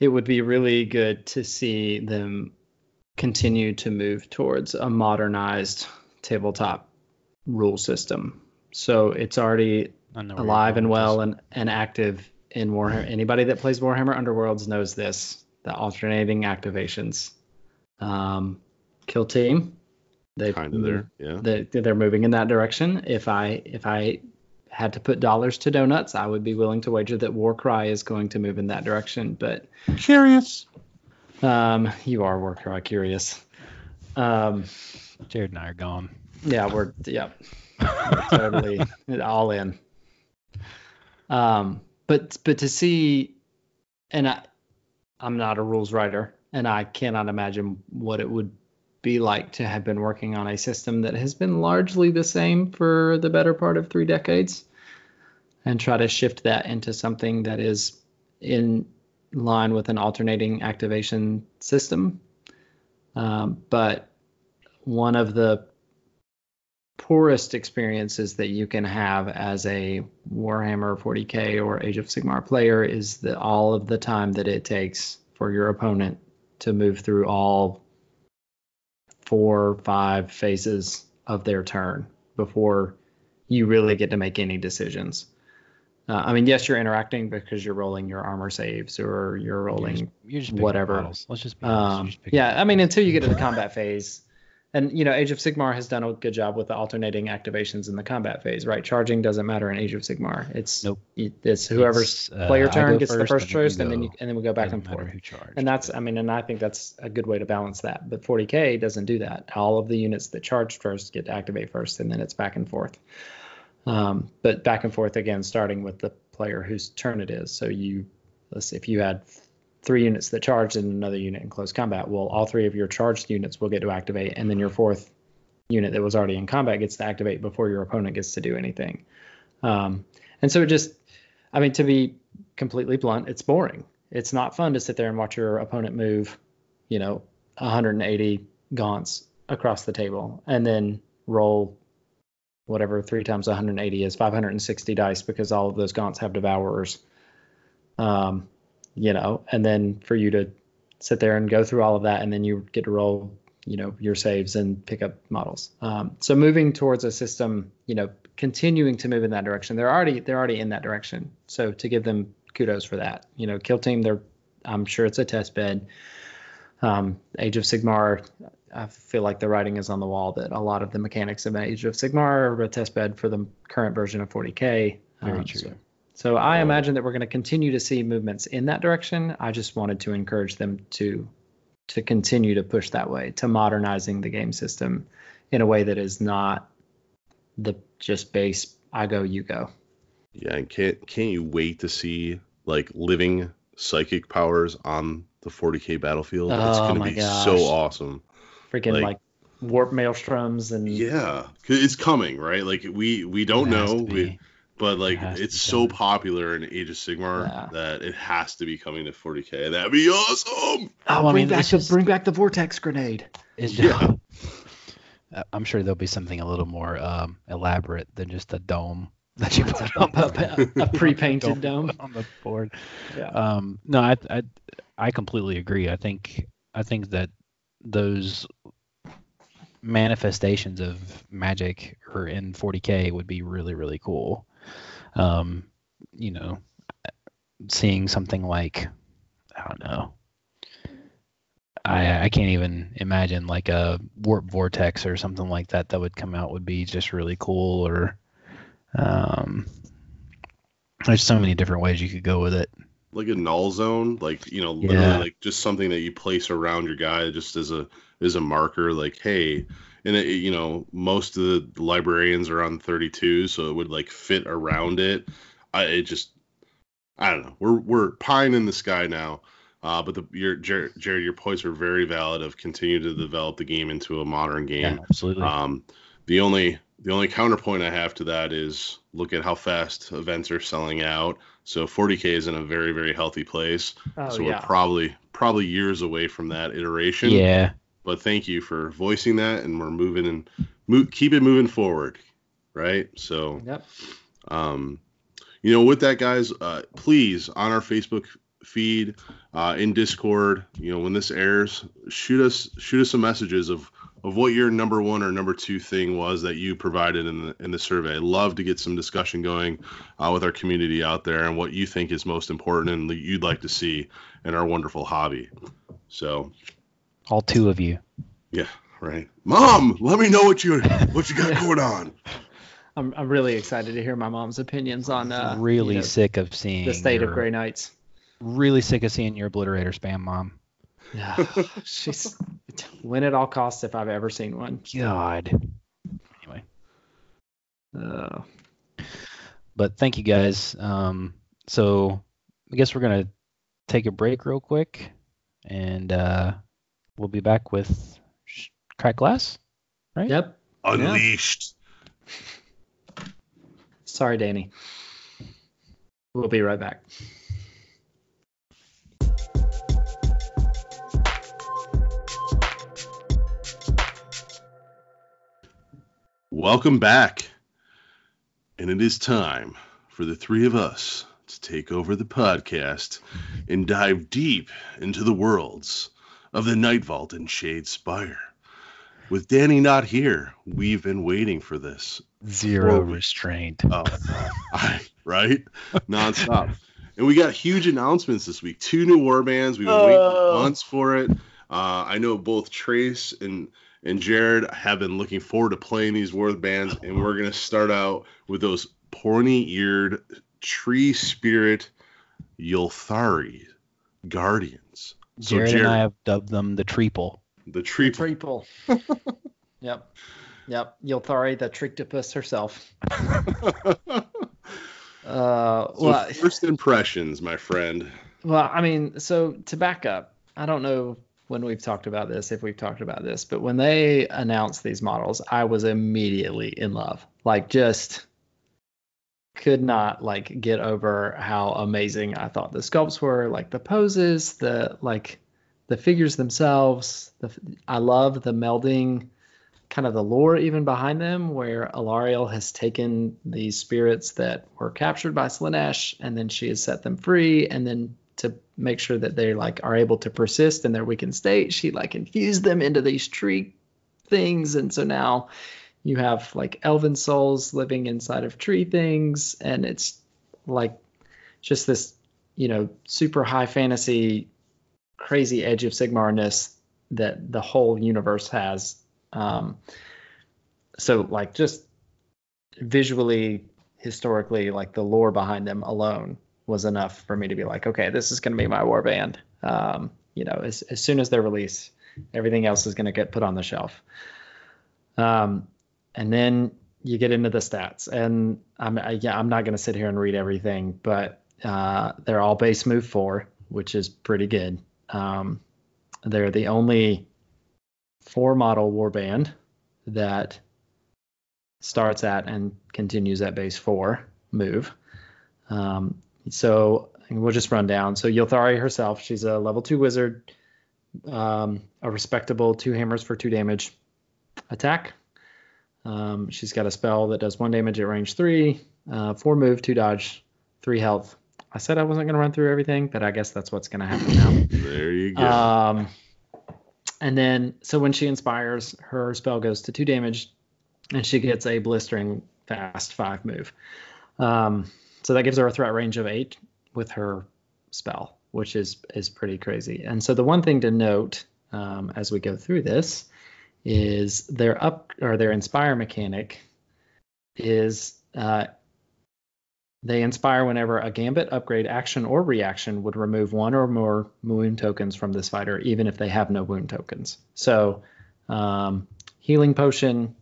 it would be really good to see them continue to move towards a modernized tabletop rule system. So it's already I know where you're alive and well and, and active in Warhammer. Anybody that plays Warhammer Underworlds knows this. The alternating activations. Um, Kill Team. They kind of there, yeah. they, they're moving in that direction. If I if I had to put dollars to donuts, I would be willing to wager that Warcry is going to move in that direction. But Curious. um, you are Warcry curious. Um, Jared and I are gone. yeah, we're yeah, we're totally all in. Um, but but to see, and I, I'm not a rules writer, and I cannot imagine what it would be like to have been working on a system that has been largely the same for the better part of three decades, and try to shift that into something that is in line with an alternating activation system. Um, but one of the poorest experiences that you can have as a Warhammer 40k or Age of Sigmar player is that all of the time that it takes for your opponent to move through all four or five phases of their turn before you really get to make any decisions. Uh, I mean, yes, you're interacting because you're rolling your armor saves or you're You're rolling just, you're just whatever. just be um, just yeah, I mean, until you get to the combat phase, and you know, Age of Sigmar has done a good job with the alternating activations in the combat phase, right? Charging doesn't matter in Age of Sigmar. It's Nope. It's whoever's It's, uh, player I turn gets the first, first and choice, and then you and then we go back and forth. And that's, I mean, and I think that's a good way to balance that. But 40k doesn't do that. All of the units that charge first get to activate first, and then it's back and forth. Um, but back and forth again, starting with the player whose turn it is. So you, let's see, if you had three units that charged and another unit in close combat. Well, all three of your charged units will get to activate, and then your fourth unit that was already in combat gets to activate before your opponent gets to do anything. Um, and so it just, I mean, to be completely blunt, it's boring. It's not fun to sit there and watch your opponent move, you know, 180 gaunts across the table and then roll whatever three times 180 is 560 dice because all of those gaunts have devourers. Um, you know, and then for you to sit there and go through all of that, and then you get to roll, you know, your saves and pick up models. Um, so moving towards a system, you know, continuing to move in that direction. They're already they're already in that direction. So to give them kudos for that. You know, Kill Team, they're I'm sure it's a test bed. Um, Age of Sigmar, I feel like the writing is on the wall that a lot of the mechanics of Age of Sigmar are a test bed for the current version of 40k. Very Um, true. So, so I imagine that we're going to continue to see movements in that direction. I just wanted to encourage them to to continue to push that way to modernizing the game system in a way that is not the just base I go you go. Yeah, and can't can't you wait to see like living psychic powers on the 40k battlefield? Oh, it's gonna be gosh. so awesome. Freaking Like- like, warp maelstroms and yeah, it's coming, right? Like we we don't know, we. But like has to it's so coming. popular in Age of Sigmar Yeah. that it has to be coming to 40k. That'd be awesome. oh, Well, I bring mean, back the just- bring back the vortex grenade. It's Yeah. Uh, I'm sure there'll be something a little more um, elaborate than just a dome that you put on the, a pre-painted dome. on the board. Yeah. Um, no, I, I I completely agree. I think I think that those manifestations of magic or in 40k would be really really cool. Um, you know, seeing something like I don't know. I I can't even imagine like a warp vortex or something like that that would come out would be just really cool or um there's so many different ways you could go with it. like a null zone, like you know, literally Yeah. like just something that you place around your guy just as a as a marker, like hey, and it, you know, most of the librarians are on 32, so it would like fit around it. I it just I don't know. We're we're pine in the sky now. Uh, but the your Jared, Jared, your points are very valid of continue to develop the game into a modern game. Yeah, absolutely. Um, the only the only counterpoint I have to that is look at how fast events are selling out. So 40k is in a very very healthy place. Oh so yeah. we're probably probably years away from that iteration. yeah. But thank you for voicing that, and we're moving and move, keep it moving forward, right? So Yep. um, you know, with that, guys, uh, please on our Facebook feed, uh, in Discord, you know, when this airs, shoot us shoot us some messages of of what your number one or number two thing was that you provided in the in the survey. I'd love to get some discussion going uh, with our community out there and what you think is most important and you'd like to see in our wonderful hobby. So All two of you. yeah, right. Mom, let me know what you what you got going on. I'm I'm really excited to hear my mom's opinions on uh really you know, sick of seeing the state of Grey Knights. Really sick of seeing your obliterator spam mom. Yeah. She's win at all costs if I've ever seen one. God. Anyway, Uh, but thank you guys. Um, so I guess we're gonna take a break real quick, and uh, we'll be back with crack glass. Right? Yep. Unleashed. Sorry, Danny. We'll be right back. Welcome back. And it is time for the three of us to take over the podcast and dive deep into the worlds of the Nightvault and Shadespire. With Danny not here, we've been waiting for this. Zero weeks. restraint. Oh, I, right? Nonstop. And we got huge announcements this week. Two new war bands. We've been Oh. waiting months for it. Uh, I know both Trace and and Jared have been looking forward to playing these war bands, and we're gonna start out with those pointy-eared tree spirit Ylthari guardians. So Jared, Jared, and I have dubbed them the treeple. the tree. Triple. yep. Yep. Ylthari, the Trictopus herself. Uh, So well, first impressions, my friend. Well, I mean, so to back up, I don't know when we've talked about this, if we've talked about this, but when they announced these models, I was immediately in love. Like, just could not like get over how amazing I thought the sculpts were, like the poses, the like the figures themselves. The I love the melding, kind of the lore even behind them, where Alarielle has taken these spirits that were captured by Slaanesh, and then she has set them free, and then to make sure that they like are able to persist in their weakened state, she like infused them into these tree things, and so now you have like elven souls living inside of tree things and it's like just this you know super high fantasy crazy edge of sigmarness that the whole universe has. Um so like just visually historically like the lore behind them alone was enough for me to be like okay this is going to be my war band. Um you know as, as soon as they're released everything else is going to get put on the shelf. Um and then you get into the stats. And i'm I, yeah i'm not going to sit here and read everything but uh, they're all base move four which is pretty good. Um, they're the only four model warband that starts at and continues at base four move. Um, so we'll just run down. So Ylthari herself she's a level two wizard um, a respectable two hammers for two damage attack um, she's got a spell that does one damage at range three, uh, four move, two dodge, three health. I said I wasn't going to run through everything, but I guess that's what's going to happen now. There you go. Um, and then, so when she inspires, her spell goes to two damage, and she gets a blistering fast five move. Um, so that gives her a threat range of eight with her spell, which is is pretty crazy. And so the one thing to note um, as we go through this is their up or their inspire mechanic is uh, they inspire whenever a gambit upgrade action or reaction would remove one or more wound tokens from this fighter, even if they have no wound tokens. So, um, healing potion,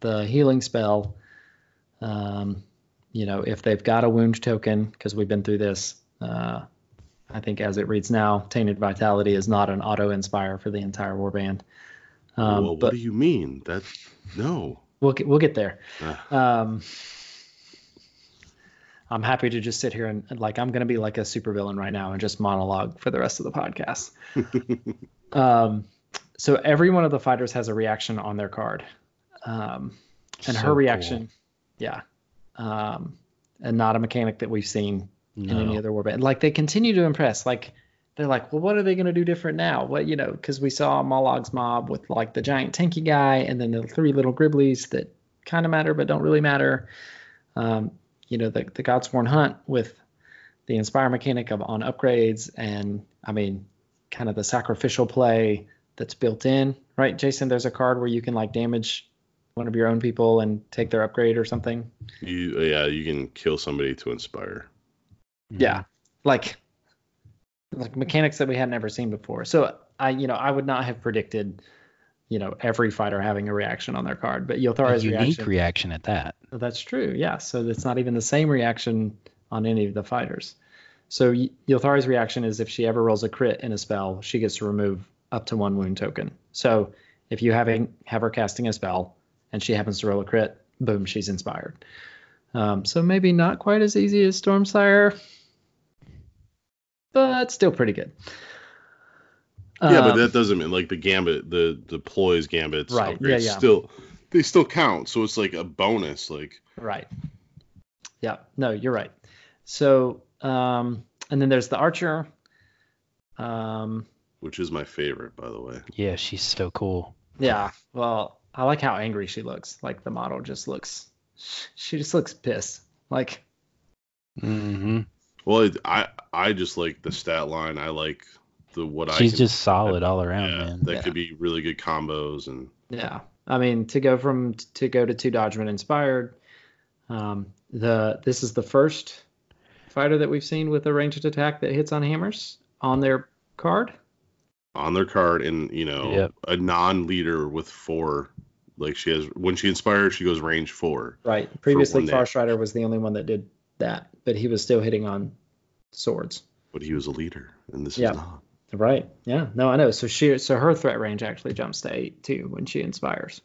the healing spell, um, you know, if they've got a wound token, because we've been through this, uh, I think as it reads now, Tainted Vitality is not an auto inspire for the entire warband. Um, well, but what do you mean? That no. we'll get, we'll get there. Ah. Um, I'm happy to just sit here and, like I'm gonna be like a supervillain right now and just monologue for the rest of the podcast. um, so every one of the fighters has a reaction on their card, um, and So her cool. reaction, yeah, um, and not a mechanic that we've seen in any other warband. Like they continue to impress. Like they're like, well, what are they going to do different now? What you know, because we saw Mollog's mob with like the giant tanky guy, and then the three little Griblies that kind of matter but don't really matter. Um, you know, the the Godsworn Hunt with the Inspire mechanic of on upgrades, and I mean, kind of the sacrificial play that's built in, right, Jason? There's a card where you can like damage one of your own people and take their upgrade or something. You yeah, you can kill somebody to inspire. Yeah, like like mechanics that we had never seen before. So I, you know, I would not have predicted, you know, every fighter having a reaction on their card, but A unique reaction. reaction at that. That's true. Yeah. So it's not even the same reaction on any of the fighters. So Y- Ylthari's reaction is if she ever rolls a crit in a spell, she gets to remove up to one wound token. So if you having have her casting a spell and she happens to roll a crit, boom, she's inspired. Um, so maybe not quite as easy as Stormsire, but still pretty good. yeah, but Um, that doesn't mean like the gambit, the deploys gambits Right, upgrades yeah, yeah. still they still count. So it's like a bonus. Like Right. Yeah. No, you're right. So, um, and then there's the archer. Um, which is my favorite, by the way. Yeah, she's so cool. yeah. Well, I like how angry she looks. Like the model just looks, she just looks pissed. Like, hmm Well, it, I I just like the stat line. I like the what I She's just solid all around, yeah, man. that Yeah. could be really good combos and yeah. I mean, to go from to go to two dodgeman inspired. Um, the this is the first fighter that we've seen with a ranged attack that hits on hammers on their card. on their card and you know Yep. a non-leader with four. Like she has when she inspires, she goes range four. Right. Previously, one day. Farstrider was the only one that did that, but he was still hitting on swords. but he was a leader, and this Yeah. is not. Right. Yeah. No, I know. So she, so her threat range actually jumps to eight too when she inspires.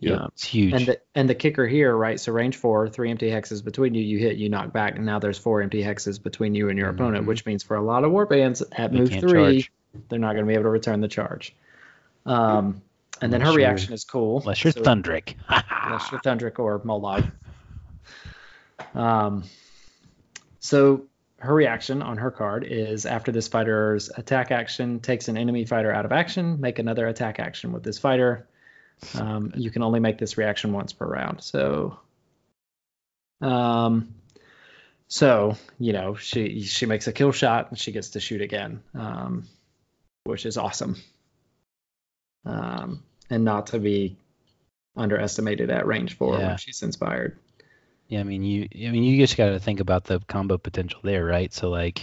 Yeah. It's huge. And the and the kicker here, right? So range four, three empty hexes between you. You hit, you knock back, and now there's four empty hexes between you and your opponent, Mhm. which means for a lot of warbands at They move three, charge. they're not going to be able to return the charge. Um, and then her Unless reaction is cool. Unless you're So- Thundrik. unless you're Thundrik or Mollog. Um, so her reaction on her card is after this fighter's attack action takes an enemy fighter out of action, make another attack action with this fighter. Um, you can only make this reaction once per round. So, um, so you know she she makes a kill shot and she gets to shoot again, um, which is awesome. Um, and not to be underestimated at range four Yeah. when she's inspired. Yeah, I mean you I mean you just got to think about the combo potential there, right? So like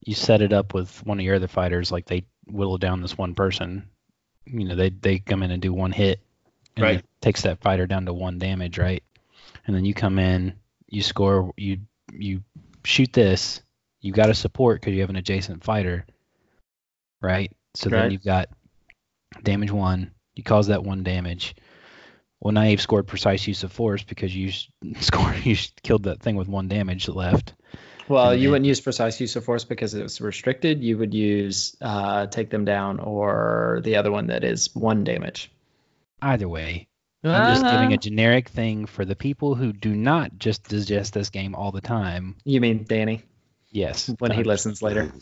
you set it up with one of your other fighters like they whittle down this one person. You know, they they come in and do one hit and Right. it takes that fighter down to one damage, right? And then you come in, you score, you you shoot this, you got to support cuz you have an adjacent fighter. Right? So Right. then you've got damage 1, you cause that one damage. Well, now you've scored precise use of force because you scored, you killed that thing with one damage left. Well, And you then- wouldn't use precise use of force because it was restricted. You would use uh, take them down or the other one that is one damage. Either way, I'm just giving Ah. a generic thing for the people who do not just digest this game all the time. You mean Danny Yes, when he listens later?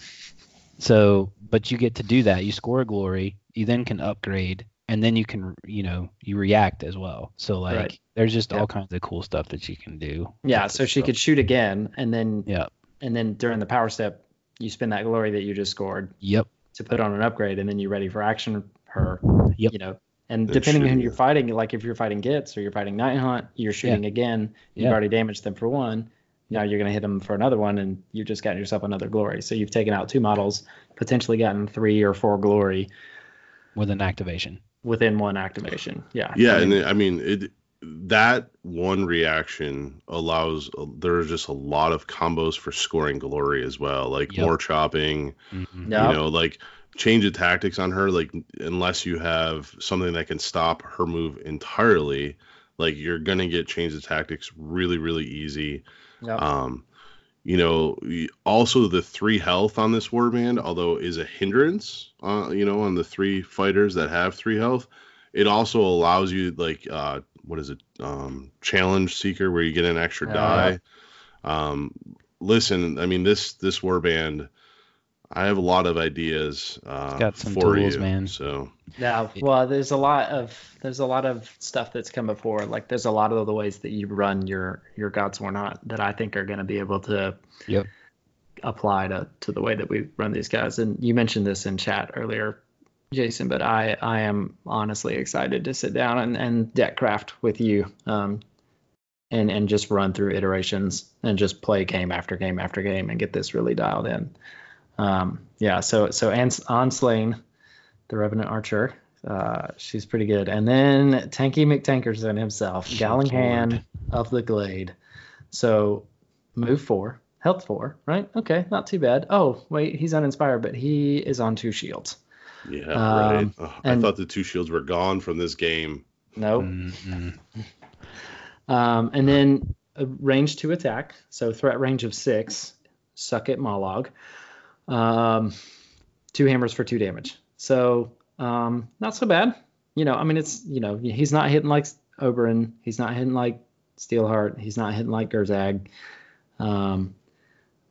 So, but you get to do that. You score a glory. You then can upgrade, and then you can, you know, you react as well. So like, Right. there's just all kinds of cool stuff that you can do. Yeah, so she stuff. could shoot again, and then Yeah. and then during the power step, you spend that glory that you just scored Yep. to put on an upgrade, and then you're ready for action. Her, Yep. you know, and Then depending on who you're fighting, like if you're fighting Gitz or you're fighting Nighthaunt, you're shooting again. You've Yeah. already damaged them for one. Now you're going to hit them for another one, and you've just gotten yourself another glory. So you've taken out two models, potentially gotten three or four glory With an activation. Within one activation. Yeah. Yeah, I mean, and I mean it. That one reaction allows. There's just a lot of combos for scoring glory as well, like Yep. more chopping. Mhm. Yeah. You know, like change of tactics on her. Like unless you have something that can stop her move entirely, like you're gonna get change of tactics really, really easy. yeah. Um, you know, also the three health on this warband, although is a hindrance, uh, you know, on the three fighters that have three health, it also allows you like uh, what is it, um, challenge seeker, where you get an extra Yeah. die. Um, listen, I mean this this warband, I have a lot of ideas uh, got some for tools, you. man. So Yeah, well, there's a lot of there's a lot of stuff that's come before. Like there's a lot of the ways that you run your your gods or not that I think are going to be able to Yep. apply to to the way that we run these guys. And you mentioned this in chat earlier, Jason, but I I am honestly excited to sit down and and deck craft with you, um, and and just run through iterations and just play game after game after game and get this really dialed in. Um, yeah, so so Ans- Ahnslaine, the Revenant Archer, uh, she's pretty good. And then Tanky McTankerson himself, Gallanghann of the Glade. So move four, health four, right? Okay, not too bad. Oh, wait, he's uninspired, but he is on two shields. yeah, Um, right. Ugh, I thought the two shields were gone from this game. Nope. Mhm. Um, and then a range to attack, so threat range of six. Suck it, Mollog. Um, two hammers for two damage. So um, not so bad. You know, I mean, it's you know he's not hitting like Obryn. He's not hitting like Steelheart. He's not hitting like Gurzag. Um,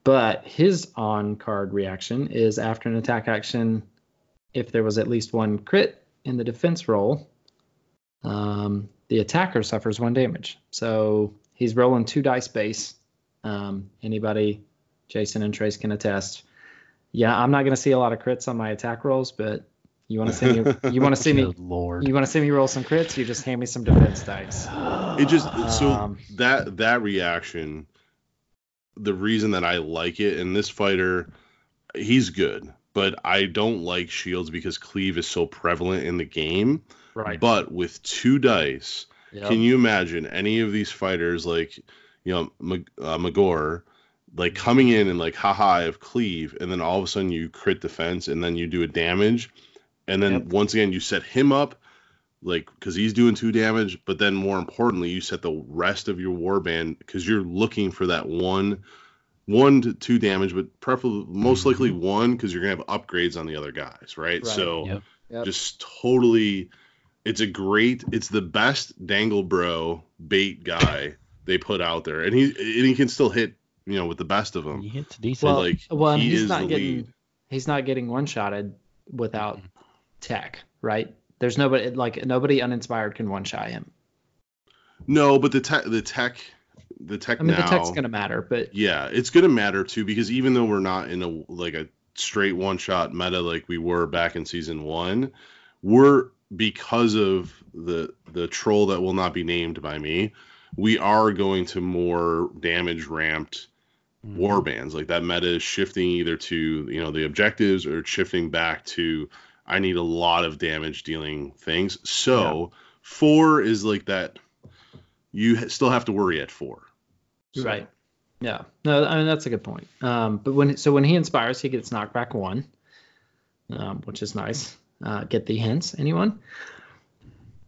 but his on card reaction is after an attack action, if there was at least one crit in the defense roll, um, the attacker suffers one damage. So he's rolling two dice base. Um, anybody, Jason and Trace can attest. Yeah, I'm not going to see a lot of crits on my attack rolls, but you want to see me? You want to see me? Lord. You want to see me roll some crits? You just hand me some defense dice. It just so Um, that that reaction, the reason that I like it, and this fighter, he's good, but I don't like shields because cleave is so prevalent in the game. Right. But with two dice, Yep. can you imagine any of these fighters like, you know, Mag- uh, Magore like coming in and like haha I have cleave and then all of a sudden you crit defense and then you do a damage and then Yep. once again you set him up like because he's doing two damage but then more importantly you set the rest of your warband because you're looking for that one one to two damage but preferably most mm-hmm. likely one because you're gonna have upgrades on the other guys right, Right. so Yep. Yep. just totally it's a great it's the best dangle bro bait guy they put out there and he and he can still hit you know with the best of them He hits decent. Well, like well, he he's is not the getting lead. he's not getting one shotted without mm-hmm. tech, right? There's nobody like nobody uninspired can one shot him. no but the tech the tech the tech I mean, now the tech's gonna matter, but yeah it's gonna matter too because even though we're not in a like a straight one shot meta like we were back in season one we're because of the the troll that will not be named by me we are going to more damage ramped. War bands like that meta is shifting either to you know the objectives or shifting back to i need a lot of damage dealing things so four is like that you ha- still have to worry at four So, right. Yeah. No, I mean that's a good point. Um, but when so when he inspires, he gets knockback one, um, which is nice. Uh, get the hints, anyone?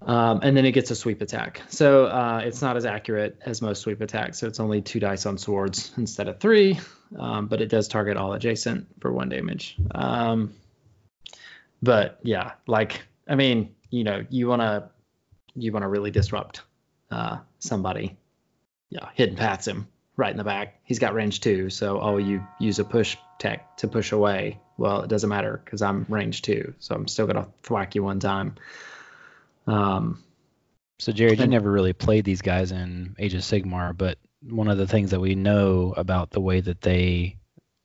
Um, and then it gets a sweep attack. So uh, it's not as accurate as most sweep attacks. So it's only two dice on swords instead of three, um, but it does target all adjacent for one damage. Um, but yeah, like I mean, you know, you wanna you wanna really disrupt uh, somebody. Yeah, hidden paths him right in the back. He's got range two, so oh, you use a push tech to push away. Well, it doesn't matter because I'm range two, so I'm still gonna thwack you one time. Um, So Jared, you never really played these guys in Age of Sigmar, but one of the things that we know about the way that they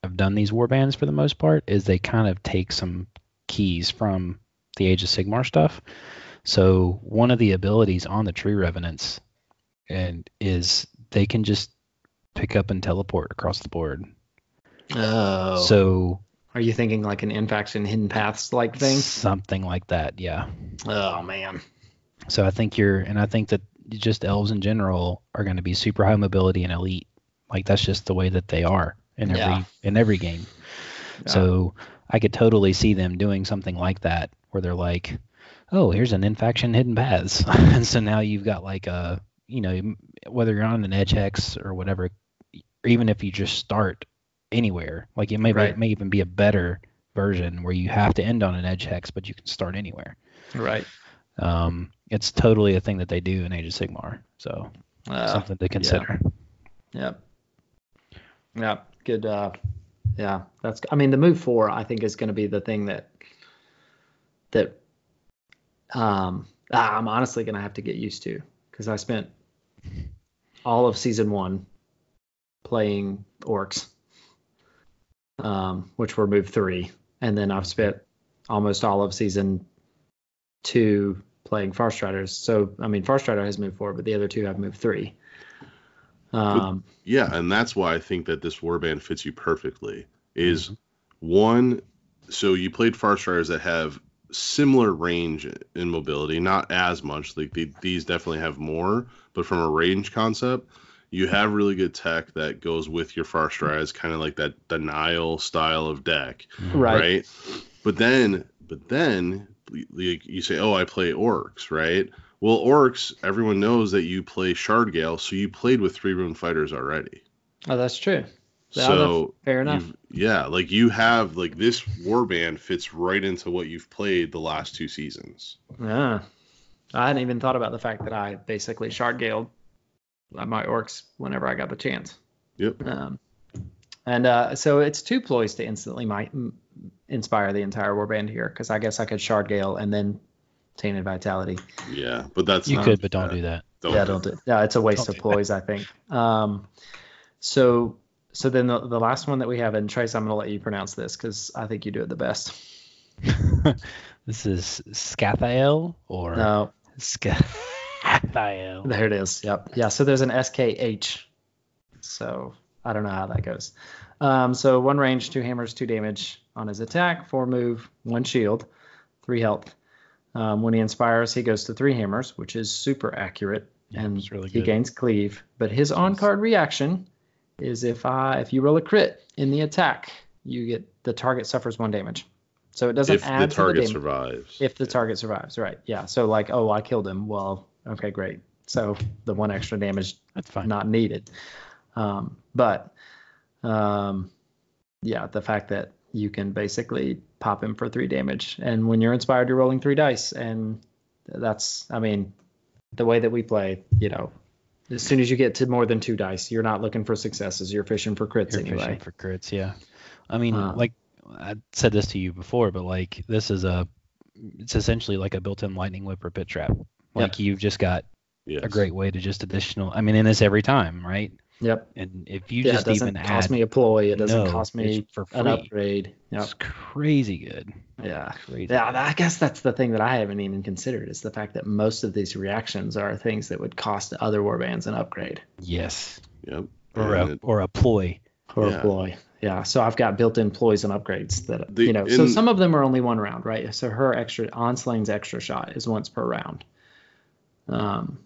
have done these warbands for the most part is they kind of take some keys from the Age of Sigmar stuff. So one of the abilities on the Tree Revenants and is they can just pick up and teleport across the board. oh, So are you thinking like an infaction hidden paths like thing? something like that, yeah. Oh man, So I think you're, and I think that just elves in general are going to be super high mobility and elite. Like that's just the way that they are in every Yeah. in every game. So I could totally see them doing something like that, where they're like, "Oh, here's an infaction hidden paths," and so now you've got like a, you know, whether you're on an edge hex or whatever, or even if you just start anywhere, like it may be, it may even be a better version where you have to end on an edge hex, but you can start anywhere. right. Um, it's totally a thing that they do in Age of Sigmar. So Uh, something to consider. Yep. Yeah. Good. Uh, yeah. That's. I mean, the move four, I think, is going to be the thing that that um, ah, I'm honestly going to have to get used to because I spent all of season one playing orcs, um, which were move three, and then I've spent almost all of season two playing Farstriders. So I mean, Farstrider has moved four, but the other two have moved three. Um, Yeah, and that's why I think that this warband fits you perfectly. Is one, so you played Farstriders that have similar range in mobility, not as much. Like the, these definitely have more, but from a range concept, you have really good tech that goes with your Farstriders, kind of like that denial style of deck, right. right? But then, but then like you say, oh, I play orcs, right? Well, orcs, everyone knows that you play Shardgale, so you played with three rune fighters already. Oh, that's true. So fair enough. yeah, like you have like this warband fits right into what you've played the last two seasons. Yeah. I hadn't even thought about the fact that I basically shard galed my orcs whenever I got the chance. Yep. Um, and uh, so it's two ploys to instantly my, inspire the entire warband here because I guess I could shard gale and then tainted vitality. Yeah, but that's You not could, but don't do that. yeah, don't do. Yeah, it's a waste Don't of ploys, I think. Um, so so then the, the last one that we have, and Trace, I'm gonna let you pronounce this because I think you do it the best. this is Skhathael or No, Skhathael. There it is. Yep. Yeah. So there's an SKH. So I don't know how that goes. Um, so one range, two hammers, two damage on his attack, four move, one shield, three health. Um, when he inspires, he goes to three hammers, which is super accurate, Yeah, and really he gains cleave. But his on card reaction is if I if you roll a crit in the attack, you get the target suffers one damage. So it doesn't if add the target to the damage survives. if the target survives, right? Yeah. So like, oh, I killed him. Well, okay, great. So the one extra damage That's fine. not needed. Um, but um, yeah, the fact that you can basically pop him for three damage, and when you're inspired, you're rolling three dice, and that's, I mean, the way that we play, you know, as soon as you get to more than two dice, you're not looking for successes. You're fishing for crits You're anyway. fishing for crits, yeah. I mean, Um, like I said this to you before, but like this is a, it's essentially like a built-in lightning whip or pit trap. Like you've just got yes. a great way to just additional. I mean, in this every time, right? Yep. And if you yeah, just it doesn't even cost add, me a ploy. It doesn't no, cost me for free. an upgrade. Yep. It's crazy good. Yeah. Crazy. Yeah, I guess that's the thing that I haven't even considered is the fact that most of these reactions are things that would cost other warbands an upgrade Yes. Yep. Or And a it- or a ploy. or Yeah. a ploy. Yeah, so I've got built-in ploys and upgrades that The- you know. So some of them are only one round, right? So her extra Ahnslaine's extra shot is once per round. Um,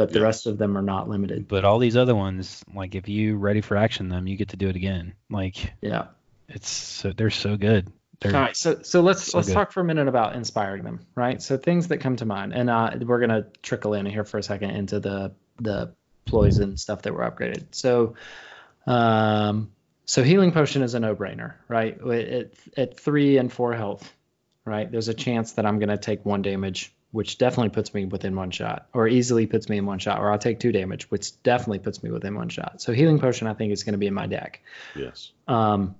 but the rest of them are not limited. But all these other ones, like if you ready for action them, you get to do it again. Like Yeah. it's so they're so good. They're All right, so so let's so let's good. talk for a minute about inspiring them, right? So things that come to mind, and uh, we're gonna trickle in here for a second into the the ploys and stuff that were upgraded. So, um, so healing potion is a no-brainer, right? At at three and four health, right? There's a chance that I'm gonna take one damage, which definitely puts me within one shot, or easily puts me in one shot, or I'll take two damage, which definitely puts me within one shot. So healing potion, I think, is gonna be in my deck yes. um,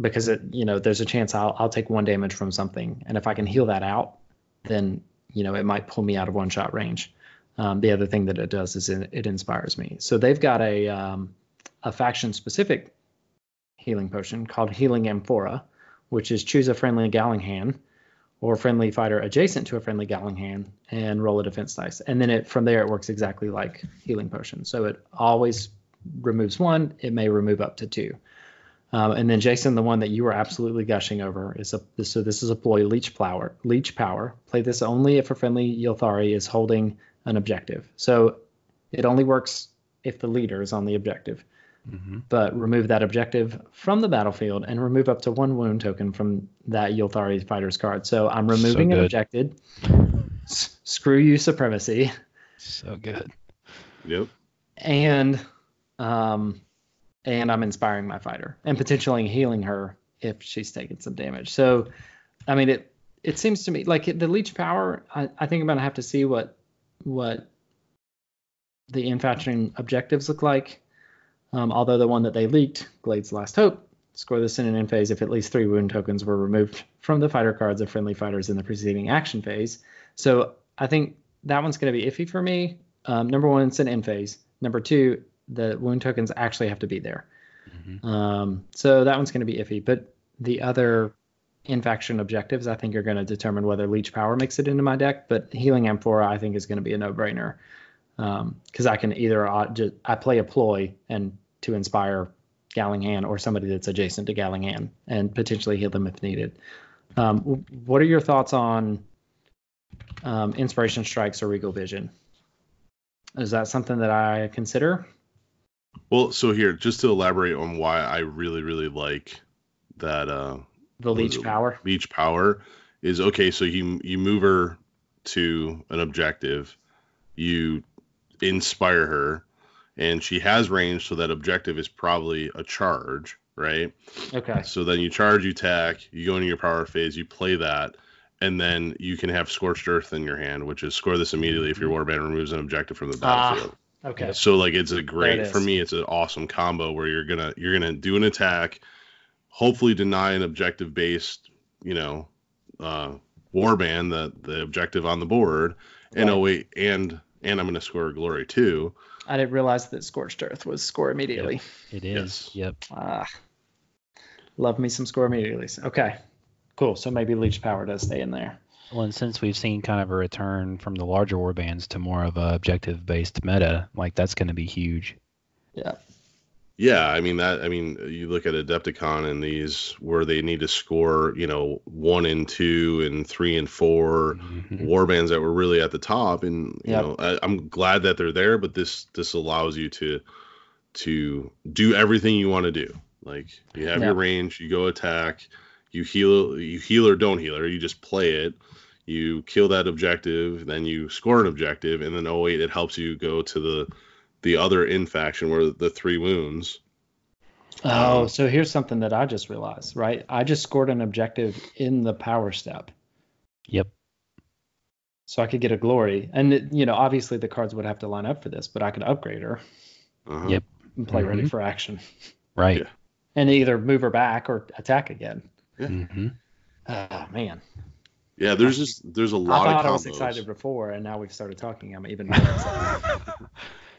because it, you know, there's a chance I'll, I'll take one damage from something, and if I can heal that out, then you know it might pull me out of one shot range. Um, the other thing that it does is it, it inspires me. So they've got a um, a faction specific healing potion called Healing Amphora, which is choose a friendly Gallanghann or friendly fighter adjacent to a friendly Gallanghann and roll a defense dice. And then it from there it works exactly like healing potion. So it always removes one. It may remove up to two. Um, and then Jason, the one that you were absolutely gushing over is a so this is a ploy leech power. Leech power. Play this only if a friendly Ylthari is holding an objective. So it only works if the leader is on the objective. Mhm. But remove that objective from the battlefield and remove up to one wound token from that Ylthari fighter's card. So I'm removing an good. objective. S- screw you, supremacy so good. Yep. and um and I'm inspiring my fighter and potentially healing her if she's taken some damage. So I mean it it seems to me like the leech power I, I think I'm gonna have to see what what the infatuating objectives look like. Um, although the one that they leaked, Glade's Last Hope, score this in an end phase if at least three wound tokens were removed from the fighter cards of friendly fighters in the preceding action phase. So I think that one's going to be iffy for me. Um, number one, it's an end phase. Number two, the wound tokens actually have to be there. Mhm. Um, so that one's going to be iffy. But the other infaction objectives, I think, are going to determine whether Leech Power makes it into my deck. But Healing Amphora, I think, is going to be a no-brainer because I can either uh, just I play a ploy and to inspire Gallanghann or somebody that's adjacent to Gallanghann and potentially heal them if needed. Um, what are your thoughts on um, Inspiration Strikes or Regal Vision? Is that something that I consider? Well, so here, just to elaborate on why I really, really like that uh, The Leech? Power. leech power is okay. So you you move her to an objective, you inspire her, and she has range, so that objective is probably a charge, right? Okay. So then you charge, you attack, you go into your power phase, you play that, and then you can have Scorched Earth in your hand, which is score this immediately if your warband removes an objective from the Ah, battlefield. Okay. So like it's a great for me. It's an awesome combo where you're gonna you're gonna do an attack, hopefully deny an objective based you know uh, warband the the objective on the board, and oh wait and and I'm gonna score a glory too. I didn't realize that Scorched Earth was score immediately. It is. Yes. Yep. Ah, love me some score immediately. Okay, cool. So maybe Leech Power does stay in there. Well, and since we've seen kind of a return from the larger war bands to more of a objective based meta, like that's going to be huge. Yeah. Yeah, I mean that. I mean, you look at Adepticon and these where they need to score, you know, one and two and three and four Mhm. warbands that were really at the top, and you Yep. know, I, I'm glad that they're there. But this this allows you to to do everything you want to do. Like you have Yeah. your range, you go attack, you heal, you heal or don't heal, or you just play it. You kill that objective, then you score an objective, and then oh wait, it helps you go to the the other in faction where the three wounds. Oh, Um, so here's something that I just realized, right? I just scored an objective in the power step. Yep. So I could get a glory. And, it, you know, obviously the cards would have to line up for this, but I could upgrade her Uh-huh. Yep. and play ready Mhm. for action Right. Yeah. and either move her back or attack again. hmm Oh, man. Yeah, there's just there's a lot thought of I was excited before, and now we've started talking. I'm even more excited.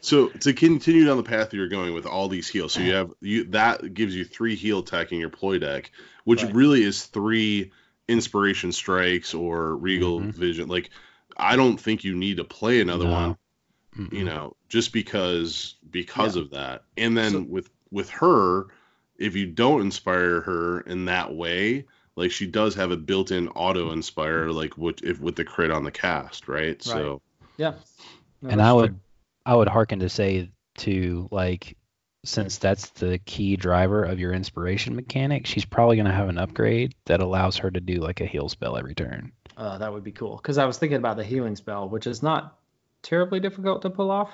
So to continue down the path you're going with all these heals, so you have you that gives you three heal tech in your ploy deck, which Right. really is three inspiration strikes or regal Mhm. vision. Like I don't think you need to play another No. one, Mm-mm. you know, just because because Yeah. of that. And then So- with with her, if you don't inspire her in that way, like she does have a built-in auto inspire, like with if with the crit on the cast, right? So yeah. No, and I true. would I would hearken to say to like since that's the key driver of your inspiration mechanic, she's probably going to have an upgrade that allows her to do like a heal spell every turn. Uh, that would be cool because I was thinking about the healing spell, which is not terribly difficult to pull off.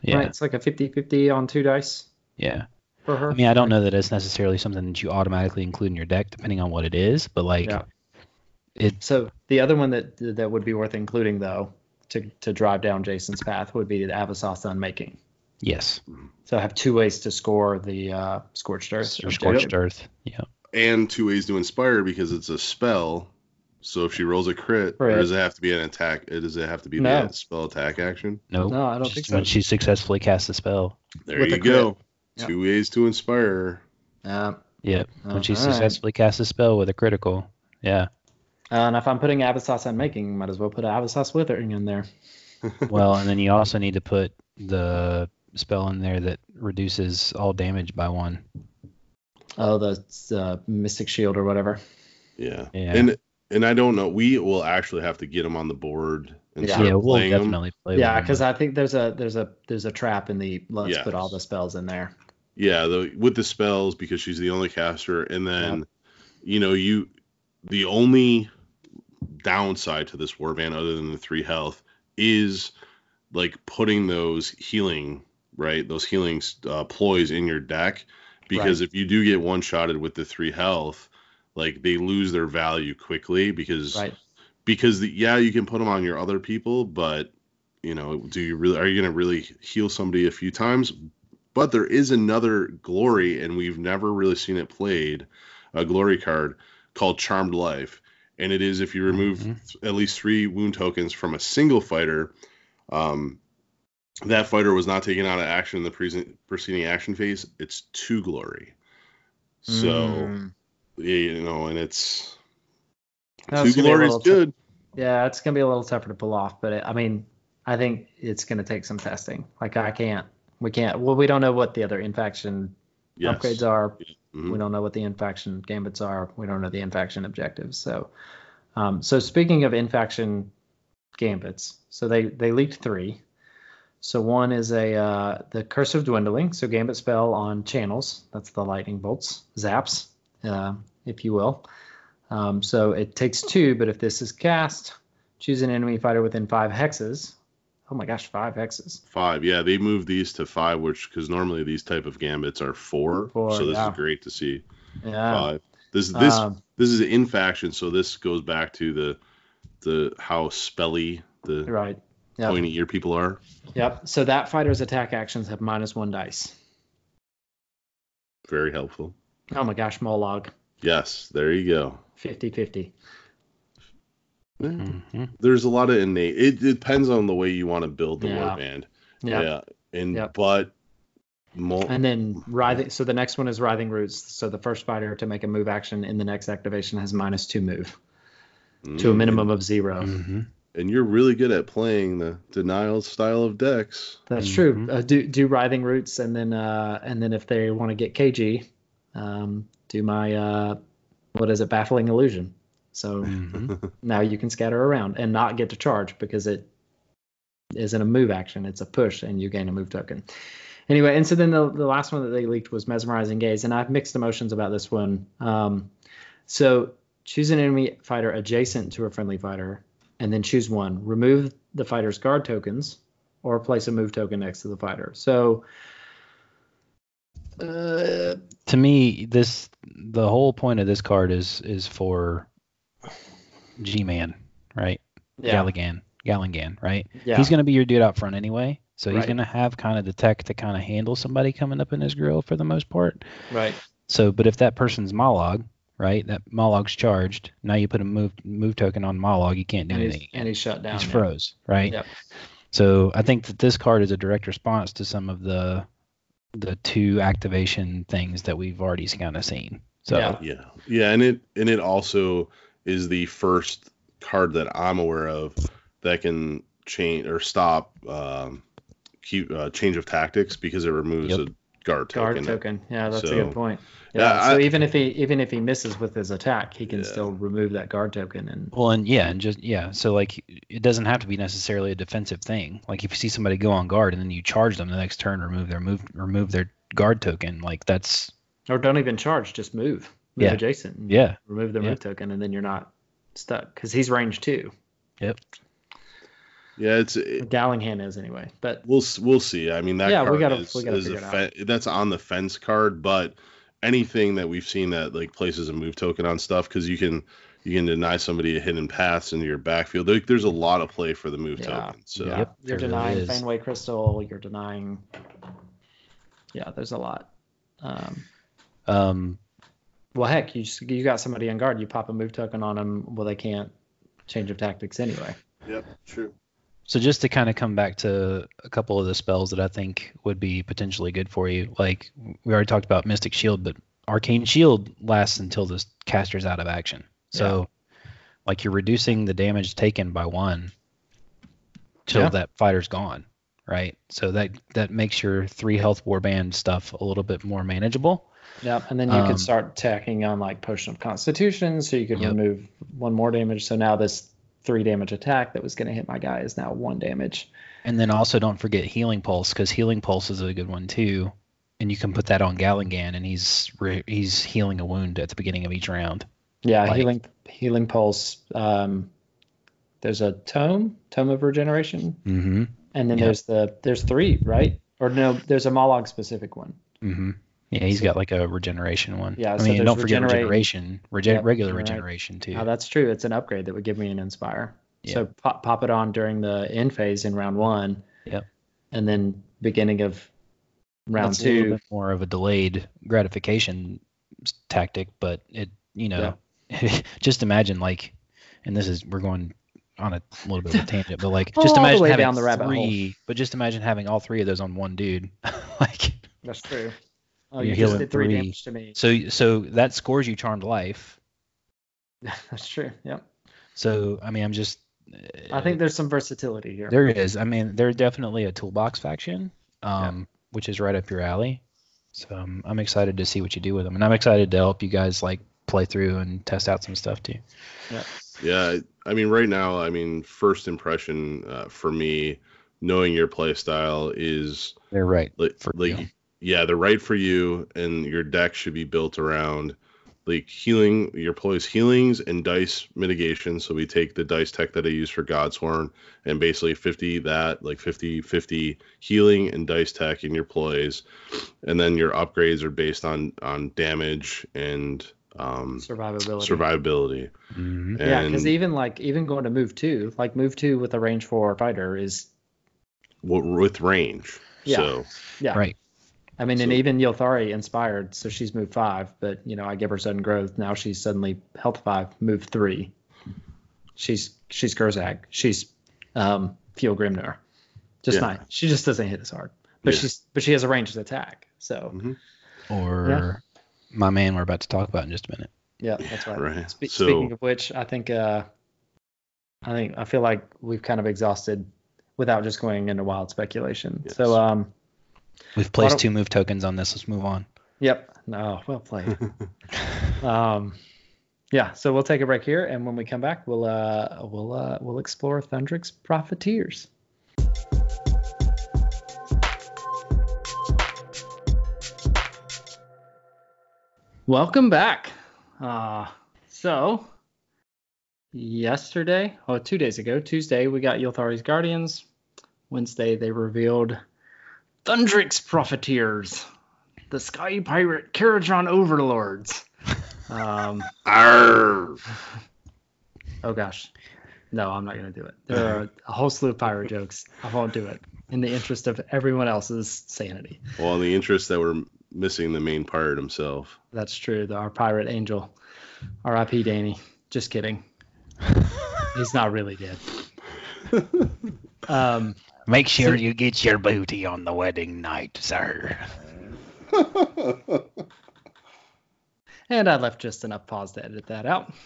Yeah. Right? It's like a 50-50 on two dice Yeah. for her. I mean, I don't know that it's necessarily something that you automatically include in your deck depending on what it is, but like Yeah. it So the other one that that would be worth including though to to drive down Jason's path would be the Abasoth's Unmaking. yes, So I have two ways to score the uh, Scorched Earth. or objective. scorched earth. Yeah. and two ways to inspire because it's a spell. So if she rolls a crit, or Right. does it have to be an attack? Does it have to be No. the spell attack action? No. No, I don't just think so. When she successfully casts a spell. There With you go. crit. Yeah. Two ways to inspire. Uh, Yep. When she Alright. successfully casts a spell with a critical. Yeah. And if I'm putting Abasoth's Unmaking, might as well put Abasoth's Withering in there. Well, and then you also need to put the spell in there that reduces all damage by one. Oh, the uh, Mystic Shield or whatever. Yeah. Yeah. And and I don't know. We will actually have to get them on the board and Yeah. start yeah, we'll playing 'em. definitely play. yeah, because. I think there's a there's a there's a trap in the let's put all the spells in there. Yeah, the, with the spells because she's the only caster, and then you know you the only downside to this warband other than the three health is like putting those healing right those healing uh, ploys in your deck. Because if you do get one shotted with the three health like they lose their value quickly because Right. because the, yeah you can put them on your other people but you know do you really are you going to really heal somebody a few times? But there is another glory and we've never really seen it played a glory card called charmed life and it is if you remove Mhm. th- at least three wound tokens from a single fighter um, that fighter was not taken out of action in the pre- preceding action phase it's two glory so Mm. yeah, you know and it's That's two gonna be a glory is little tou- good Yeah, it's gonna be a little tougher to pull off, but it, I mean, I think it's gonna take some testing. Like I can't, we can't. Well, we don't know what the other infaction yes. upgrades are. Mhm. We don't know what the infaction gambits are. We don't know the infaction objectives. So, um, so speaking of infaction gambits, so they they leaked three. So one is a uh, the Curse of Dwindling. So gambit spell on channels. That's the lightning bolts, zaps, uh, if you will. Um, so it takes two, but if this is cast, choose an enemy fighter within five hexes. Oh my gosh, five hexes. Five, yeah, they moved these to five, which because normally these type of gambits are four, Four, so this yeah. is great to see Yeah. five. This this Um, this is in faction, so this goes back to the the how spelly the right. Yep. pointy ear people are. Yep. So that fighter's attack actions have minus one dice. Very helpful. Oh my gosh, Mollog. Yes, there you go. 50 50. Mhm. There's a lot of innate. It, it depends on the way you want to build the Yeah. warband. Yeah. Yeah, and Yep. but mul- And then writhing. So the next one is writhing roots. So the first fighter to make a move action in the next activation has minus two move to a Mm, minimum of zero. Mhm. And you're really good at playing the denial style of decks. That's true. Mhm. Uh, do do writhing roots, and then uh, and then if they want to get KG, um, do my uh, what is it, baffling illusion. So Mhm. now you can scatter around and not get to charge because it isn't a move action; it's a push, and you gain a move token. Anyway, and so then the, the last one that they leaked was mesmerizing gaze, and I have mixed emotions about this one. Um, so choose an enemy fighter adjacent to a friendly fighter, and then choose one. Remove the fighter's guard tokens, or place a move token next to the fighter. So. Uh, To me, this the whole point of this card is is for G-Man, right? yeah, Galligan, Galligan, right? yeah, He's going to be your dude out front anyway. So he's Right. going to have kind of the tech to kind of handle somebody coming up in his grill for the most part. right. So, but if that person's Mollog, right? That Mollog's charged. Now you put a move move token on Mollog, you can't do And anything. he's, and he's shut down. he's yeah. froze, right? Yep. So I think that this card is a direct response to some of the the two activation things that we've already kind of seen. So Yeah. Yeah, yeah, and it and it also is the first card that I'm aware of that can change or stop um, keep uh, change of tactics because it removes Yep. a guard token. Guard token. token. Yeah, that's a good point. Yeah. Yeah, so I- even if he even if he misses with his attack, he can Yeah. still remove that guard token and Well, and yeah, and just yeah, so like it doesn't have to be necessarily a defensive thing. Like if you see somebody go on guard and then you charge them the next turn, remove their move, remove their guard token. Like that's or don't even charge, just move. Move Yeah. adjacent. and yeah, Remove their Yeah. move token and then you're not stuck because he's range two. Yep. Yeah, it's it, Gallanghann is anyway. But we'll we'll see. I mean that Yeah, we gotta- is, we gotta is a figure it fe- that's on the fence card, but anything that we've seen that like places a move token on stuff because you can you can deny somebody a hidden paths into your backfield. There, there's a lot of play for the move Yeah. token. So yeah, Yep, you're there really denying is. Fenway Crystal. You're denying. Yeah, there's a lot. Um, um, well, heck, you just, you got somebody on guard. You pop a move token on them. Well, they can't change of tactics anyway. Yep, true. So just to kind of come back to a couple of the spells that I think would be potentially good for you, like we already talked about Mystic Shield, but Arcane Shield lasts until the caster's out of action. So, like you're reducing the damage taken by one till Yeah. that fighter's gone, right? So that that makes your three health warband stuff a little bit more manageable. Yep, and then you Um, could start tacking on like Potion of Constitution, so you could Yep. remove one more damage. So now this three damage attack that was going to hit my guy is now one damage. And then also don't forget Healing Pulse because Healing Pulse is a good one too. And you can put that on Gallanghann, and he's re- he's healing a wound at the beginning of each round. Yeah, Like- healing healing pulse. Um, there's a tome, tome of regeneration, Mm-hmm. and then Yep. there's the there's three, right? Or no, there's a Mollog specific one. Mm-hmm. Yeah, he's So- got like a regeneration one. Yeah, I so mean, don't forget regeneration, rege- Yep, regular regeneration too. Oh, that's true. It's an upgrade that would give me an inspire. So Yeah. pop, pop it on during the end phase in round one. Yep. And then beginning of round That's two. bit more of a delayed gratification tactic, but it, you know, just imagine like, and this is we're going on a little bit of a tangent, but like, just All imagine having down the rabbit hole. three, but just imagine having all three of those on one dude, like. That's true. Oh, You're just did three, three. damage to me. So so that scores you charmed life. That's true. Yep. So I mean, I'm just. I think there's some versatility here. there is. I mean, they're definitely a toolbox faction, um, which is right up your alley. So um, I'm excited to see what you do with them, and I'm excited to help you guys like play through and test out some stuff too. Yeah, Yeah. I mean, right now, I mean, first impression uh, for me, knowing your play style is They're right. like, For like you. Yeah, they're right for you, and your deck should be built around like healing. Your plays healings and dice mitigation. So we take the dice tech that I use for Godsworn and basically 50 that, like 50 50 healing and dice tech in your plays, and then your upgrades are based on on damage and um, Survivability. survivability. Mhm. Yeah, because even like even going to move two, like move two with a range four fighter is with range. Yeah. So yeah. Right. I mean, and So- even Ylthari inspired, so she's moved five, but you know I give her sudden growth. Now she's suddenly health five, move three. She's she's Gurzag. She's um Fjul-Grimnir. Just Yeah. nice. She just doesn't hit as hard, but Yeah. she's but she has a ranged attack. So Mhm. Or my man, we're about to talk about in just a minute. yeah, that's right. right. Spe- So- Speaking of which, I think uh, I think I feel like we've kind of exhausted without just going into wild speculation. Yes. So um, We've placed two move tokens on this. Let's move on. Yep. No, well played. um, yeah. So we'll take a break here, and when we come back, we'll uh, we'll uh, we'll explore Thundrik's profiteers. Welcome back. Uh, so yesterday, oh, two days ago, Tuesday, we got Ylthari's Guardians. Wednesday, they revealed Thundrik's Profiteers, the Sky Pirate Kharadron Overlords. Um, Arr! oh gosh, no, I'm not gonna do it. There are a whole slew of pirate jokes. I won't do it in the interest of everyone else's sanity. Well, in the interest that we're missing the main pirate himself. That's true. The, our pirate angel, R.I.P. Danny. Just kidding. He's not really dead. Um, Make sure you get your booty on the wedding night, sir. and I left just enough pause to edit that out.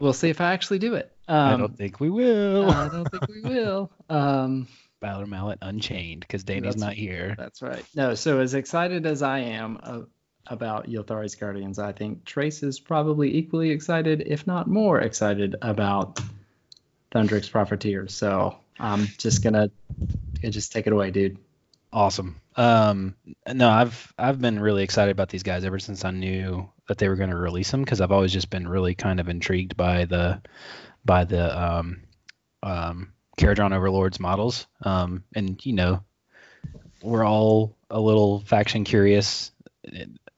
We'll see if I actually do it. I Um, don't think we will. I don't think we will. Um, Balor Mallet Unchained because Danny's not here. That's right. No, so as excited as I am uh, about Ylthari's Guardians, I think Trace is probably equally excited, if not more excited, about Thundrik's Profiteers. So I'm just gonna just take it away, dude. Awesome. Um, no, I've I've been really excited about these guys ever since I knew that they were going to release them because I've always just been really kind of intrigued by the by the um, um, Kharadron Overlords models. Um, and you know, we're all a little faction curious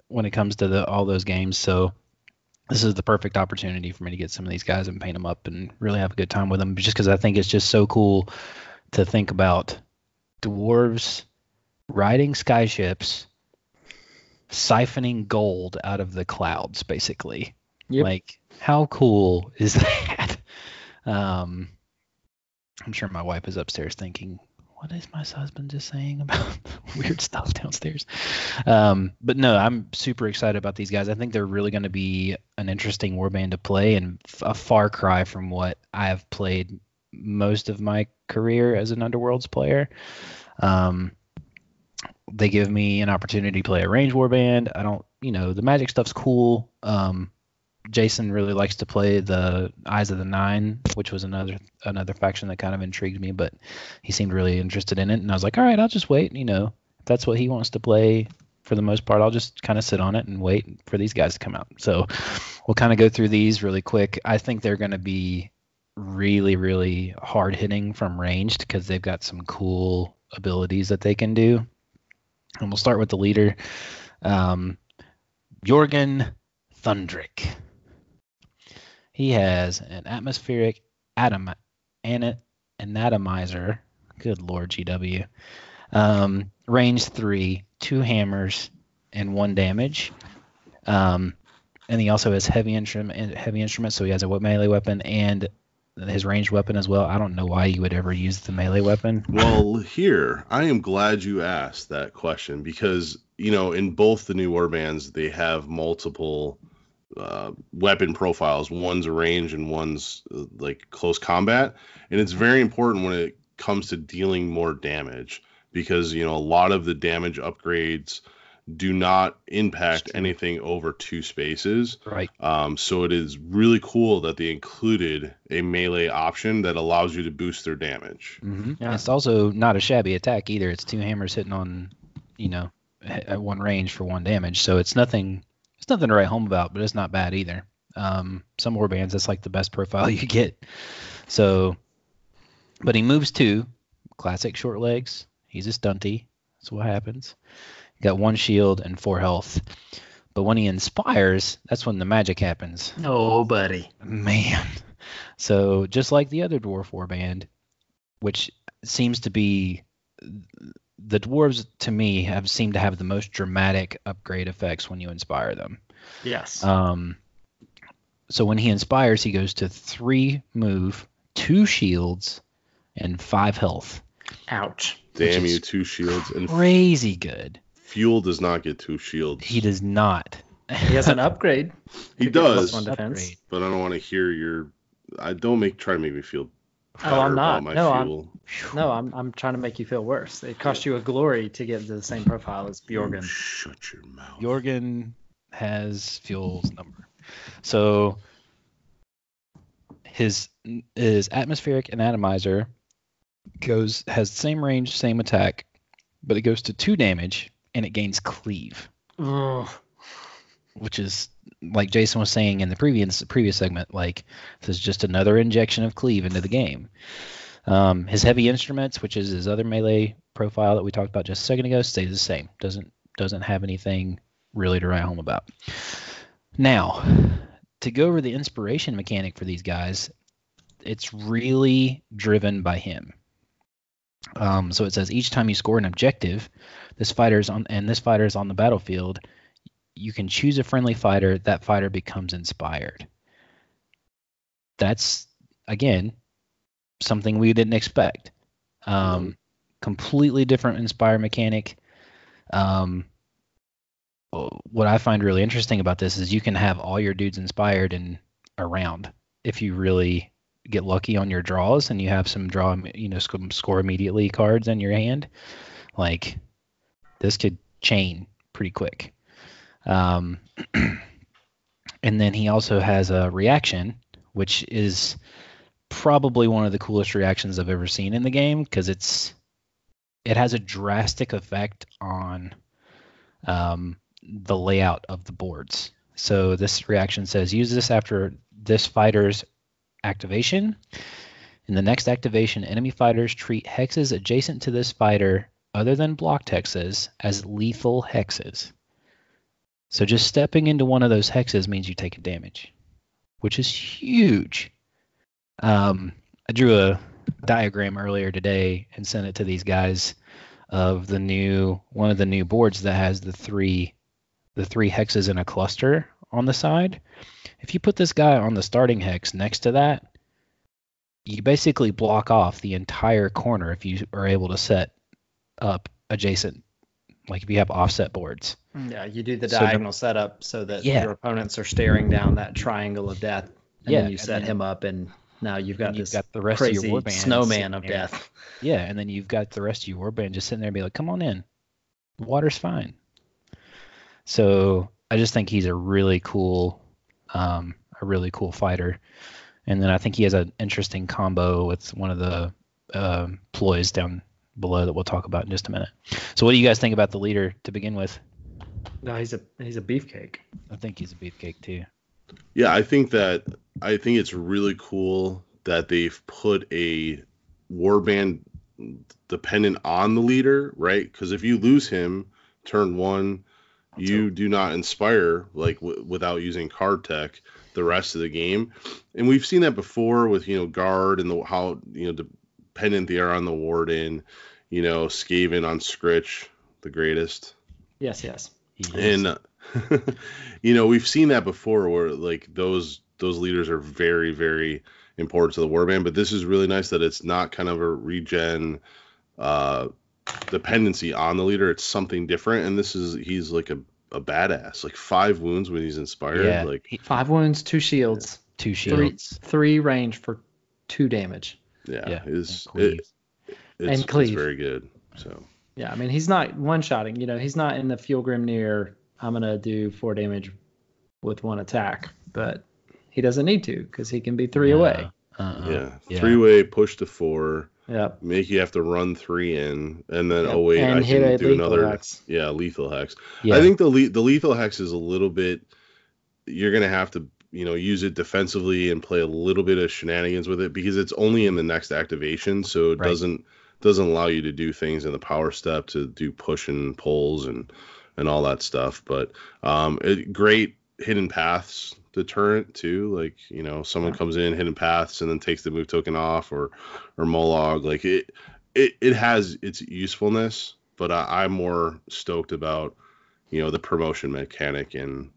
when it comes to the, all those games. So this is the perfect opportunity for me to get some of these guys and paint them up and really have a good time with them. Just because I think it's just so cool to think about dwarves riding skyships, siphoning gold out of the clouds, basically. Yep. Like, how cool is that? Um, I'm sure my wife is upstairs thinking, what is my husband just saying about weird stuff downstairs? Um, but no, I'm super excited about these guys. I think they're really going to be an interesting warband to play and a far cry from what I have played most of my career as an Underworlds player. Um, they give me an opportunity to play a range warband. I don't, you know, the magic stuff's cool. Um, Jason really likes to play the Eyes of the Nine, which was another another faction that kind of intrigued me, but he seemed really interested in it, and I was like, all right, I'll just wait. You know, if that's what he wants to play. For the most part, I'll just kind of sit on it and wait for these guys to come out. So we'll kind of go through these really quick. I think they're going to be really, really hard hitting from ranged because they've got some cool abilities that they can do. And we'll start with the leader, um, Jorgen Thundrik. He has an atmospheric atom an anatomizer. Good lord, GW. Um, range three, two hammers, and one damage. Um, and he also has heavy instrument, heavy instrument, so he has a melee weapon and his ranged weapon as well. I don't know why you would ever use the melee weapon. Well, here, I am glad you asked that question because, you know, in both the new warbands, they have multiple uh, weapon profiles. One's a range and one's uh, like close combat. And it's very important when it comes to dealing more damage because, you know, a lot of the damage upgrades do not impact anything over two spaces. Right. Um, so it is really cool that they included a melee option that allows you to boost their damage. Mm-hmm. Yeah. It's also not a shabby attack either. It's two hammers hitting on, you know, at one range for one damage. So it's nothing. It's nothing to write home about, but it's not bad either. Um, some warbands, that's like the best profile you get. So, but he moves two, classic short legs. He's a stunty. That's what happens. Got one shield and four health. But when he inspires, that's when the magic happens. Oh, buddy. Man. So just like the other dwarf warband, which seems to be the dwarves to me have seemed to have the most dramatic upgrade effects when you inspire them. Yes. Um, so when he inspires, he goes to three move, two shields, and five health. Ouch. Damn you, two shields. And Crazy good. Fjul does not get two shields. He does not. He has an upgrade. He to get plus does, one defense. But I don't want to hear your. I don't make try to make me feel. Oh, I'm not. My No, I'm- No, I'm I'm trying to make you feel worse. It cost you a glory to get the same profile as You Bjorgen. Shut your mouth. Jorgen has Fjul's number. So his his atmospheric anatomizer goes has the same range, same attack, but it goes to two damage and it gains cleave. Ugh. which is like Jason was saying in the previous previous segment, like this is just another injection of cleave into the game. Um, his heavy instruments, which is his other melee profile that we talked about just a second ago, stays the same. Doesn't doesn't have anything really to write home about. Now, to go over the inspiration mechanic for these guys, it's really driven by him. Um, so it says each time you score an objective, this fighter's on and this fighter is on the battlefield, you can choose a friendly fighter. That fighter becomes inspired. That's again something we didn't expect. Um, completely different inspire mechanic. Um, what I find really interesting about this is you can have all your dudes inspired and around if you really get lucky on your draws and you have some draw, you know, score immediately cards in your hand. Like this could chain pretty quick. Um, and then he also has a reaction, which is probably one of the coolest reactions I've ever seen in the game because it's it has a drastic effect on um, the layout of the boards. So this reaction says use this after this fighter's activation. In the next activation, enemy fighters treat hexes adjacent to this fighter, other than blocked hexes, as lethal hexes. So just stepping into one of those hexes means you take a damage, which is huge. Um, I drew a diagram earlier today and sent it to these guys of the new one of the new boards that has the three the three hexes in a cluster on the side. If you put this guy on the starting hex next to that, you basically block off the entire corner if you are able to set up adjacent like if you have offset boards. Yeah, you do the So- diagonal setup so that Yeah. your opponents are staring down that triangle of death, and Yeah, then you set then- him up, and now you've got you've this got the rest crazy of your warband snowman of there. death. Yeah, and then you've got the rest of your warband just sitting there and be like, come on in. The water's fine. So I just think he's a really cool, um, a really cool fighter. And then I think he has an interesting combo with one of the um, ploys down below that we'll talk about in just a minute. So what do you guys think about the leader to begin with? No, he's a he's a beefcake. I think he's a beefcake too. Yeah, I think that I think it's really cool that they've put a warband dependent on the leader, right? Because if you lose him turn one, you do not inspire like w- without using card tech the rest of the game, and we've seen that before with you know guard and the how you know dependent they are on the warden, you know Skaven on Skritch, the greatest. Yes, yes. And you know we've seen that before where like those those leaders are very very important to the warband but this is really nice that it's not kind of a regen uh dependency on the leader it's something different and this is he's like a, a badass like five wounds when he's inspired yeah, like he- Five wounds, two shields, two three shields. three range for two damage. Yeah, Yeah, it's, and cleave. it, it's, And it's very good so Yeah, I mean he's not one shotting. You know, he's not in the Fjul-Grimnir. I'm gonna do four damage with one attack, but he doesn't need to because he can be three away. Uh-uh. yeah, yeah. three way push to four Yep. make you have to run three in and then Yep. oh wait and i hit can do another hex. yeah lethal hex Yeah. I think the le- the lethal hex is a little bit. You're gonna have to you know use it defensively and play a little bit of shenanigans with it because it's only in the next activation, so it Right. doesn't doesn't allow you to do things in the power step to do push and pulls and and all that stuff. But um, it, great hidden paths deterrent too. Like you know someone comes in hidden paths and then takes the move token off or or Mollog. Like it it it has its usefulness, but I, I'm more stoked about you know the promotion mechanic and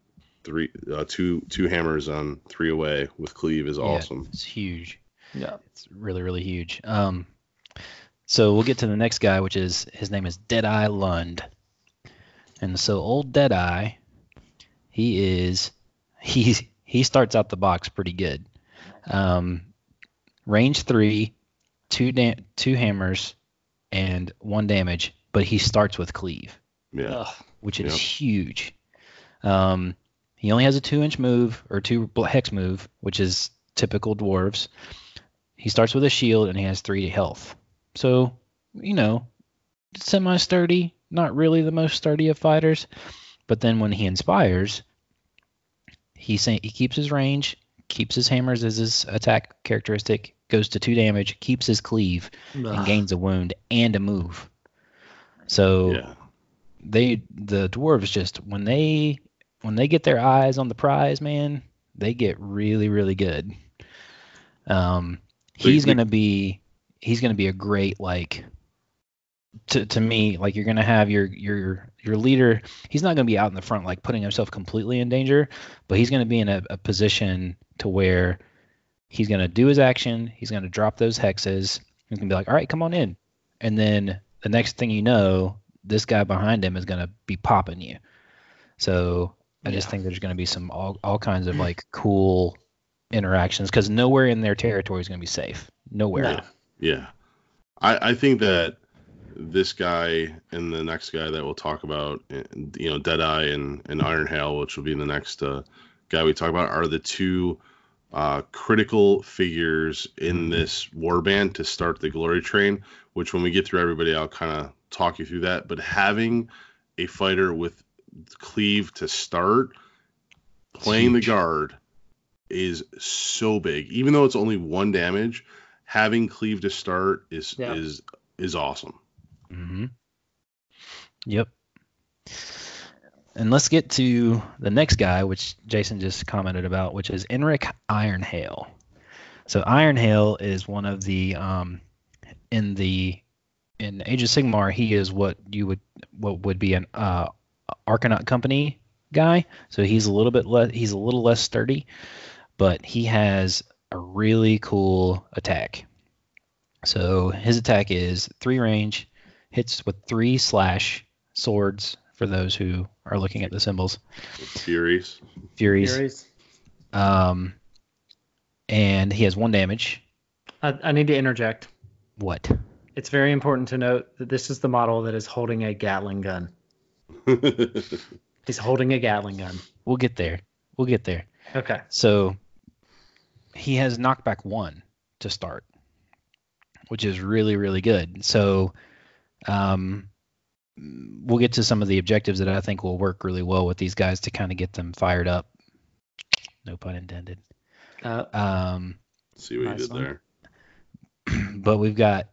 three uh, two two hammers on three away with cleave is Yeah, awesome. It's huge. Yeah. It's really, really huge. Um, so we'll get to the next guy, which is his name is Deadeye Lund. And so old Deadeye, he is he's he starts out the box pretty good. Um, range three, two da- two hammers, and one damage, but he starts with cleave Yeah, Ugh. which is Yep. huge. Um, he only has a two inch move or two hex move, which is typical dwarves. He starts with a shield and he has three health. So, you know, semi sturdy, not really the most sturdy of fighters. But then when he inspires, he say, he keeps his range, keeps his hammers as his attack characteristic, goes to two damage, keeps his cleave, and gains a wound and a move. So Yeah. they the dwarves just when they when they get their eyes on the prize, man, they get really really good. Um, he's gonna be he's gonna be a great like to to me like you're gonna have your your your leader. He's not gonna be out in the front like putting himself completely in danger, but he's gonna be in a, a position to where he's gonna do his action. He's gonna drop those hexes. He's gonna be like, all right, come on in, and then the next thing you know, this guy behind him is gonna be popping you. So I just think there's gonna be some all all kinds of like cool interactions because nowhere in their territory is gonna be safe. Nowhere. No. Yeah. I, I think that this guy and the next guy that we'll talk about, eh, you know, Deadeye and, and Iron Hail, which will be the next uh, guy we talk about, are the two uh, critical figures in this warband to start the glory train. Which, when we get through everybody, I'll kind of talk you through that. But having a fighter with cleave to start, playing the guard, is so big. Even though it's only one damage, having cleave to start is Yeah. is is awesome. Mm-hmm. Yep. And let's get to the next guy, which Jason just commented about, which is Enrik Ironhail. So Ironhail is one of the um, in the in Age of Sigmar. He is what you would what would be an uh, Arcanaut company guy. So he's a little bit less he's a little less sturdy, but he has a really cool attack. So his attack is three range, hits with three slash swords for those who are looking at the symbols. Furies. Furies. Furies. Um, and he has one damage. I, I need to interject. What? It's very important to note that this is the model that is holding a Gatling gun. He's holding a Gatling gun. We'll get there. We'll get there. Okay. So he has knockback one to start, which is really, really good. So um, we'll get to some of the objectives that I think will work really well with these guys to kind of get them fired up. No pun intended. Uh, Um, See what Nice you did one. there. but we've got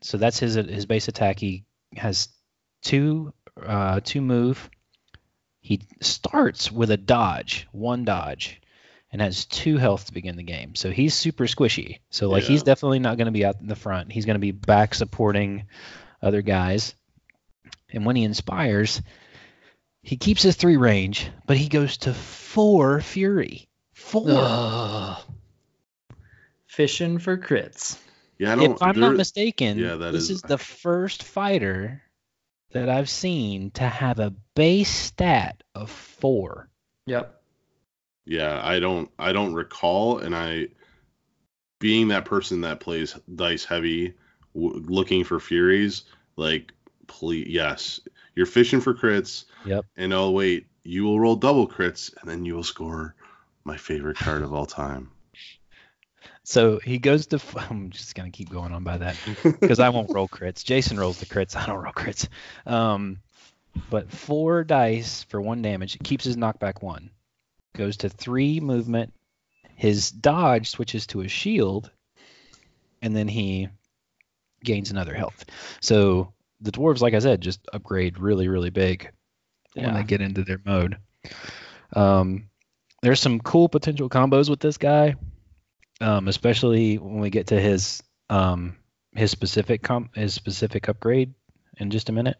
so that's his his base attack. He has two uh, two move. He starts with a dodge, one dodge, and has two health to begin the game. So he's super squishy. So like he's definitely not going to be out in the front. He's going to be back supporting other guys. And when he inspires, he keeps his three range, but he goes to four fury. Four. ugh. Fishing for crits. Yeah, I don't. if I'm there- not mistaken, yeah, that this is- is the first fighter that I've seen to have a base stat of four. Yep. Yeah, I don't. I don't recall, and I, being that person that plays dice heavy, w- looking for furies, like, please, yes, you're fishing for crits. Yep. And oh wait, you will roll double crits, and then you will score my favorite card of all time. So he goes to. I'm just gonna keep going on by that because I won't roll crits. Jason rolls the crits. I don't roll crits. Um, but four dice for one damage. It keeps his knockback one. Goes to three movement. His dodge switches to a shield, and then he gains another health. So the dwarves, like I said, just upgrade really, really big when they get into their mode. Um, there's some cool potential combos with this guy, um, especially when we get to his um, his specific com- his specific upgrade in just a minute.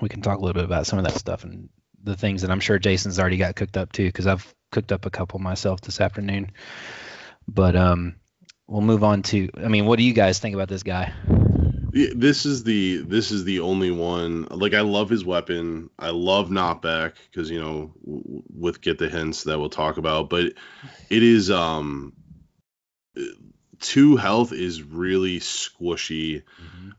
We can talk a little bit about some of that stuff and the things that I'm sure Jason's already got cooked up too, because I've cooked up a couple myself this afternoon. But um, we'll move on to. I mean, what do you guys think about this guy? This is the this is the only one. Like I love his weapon. I love knockback because you know with get the hints that we'll talk about. But it is um two health is really squishy.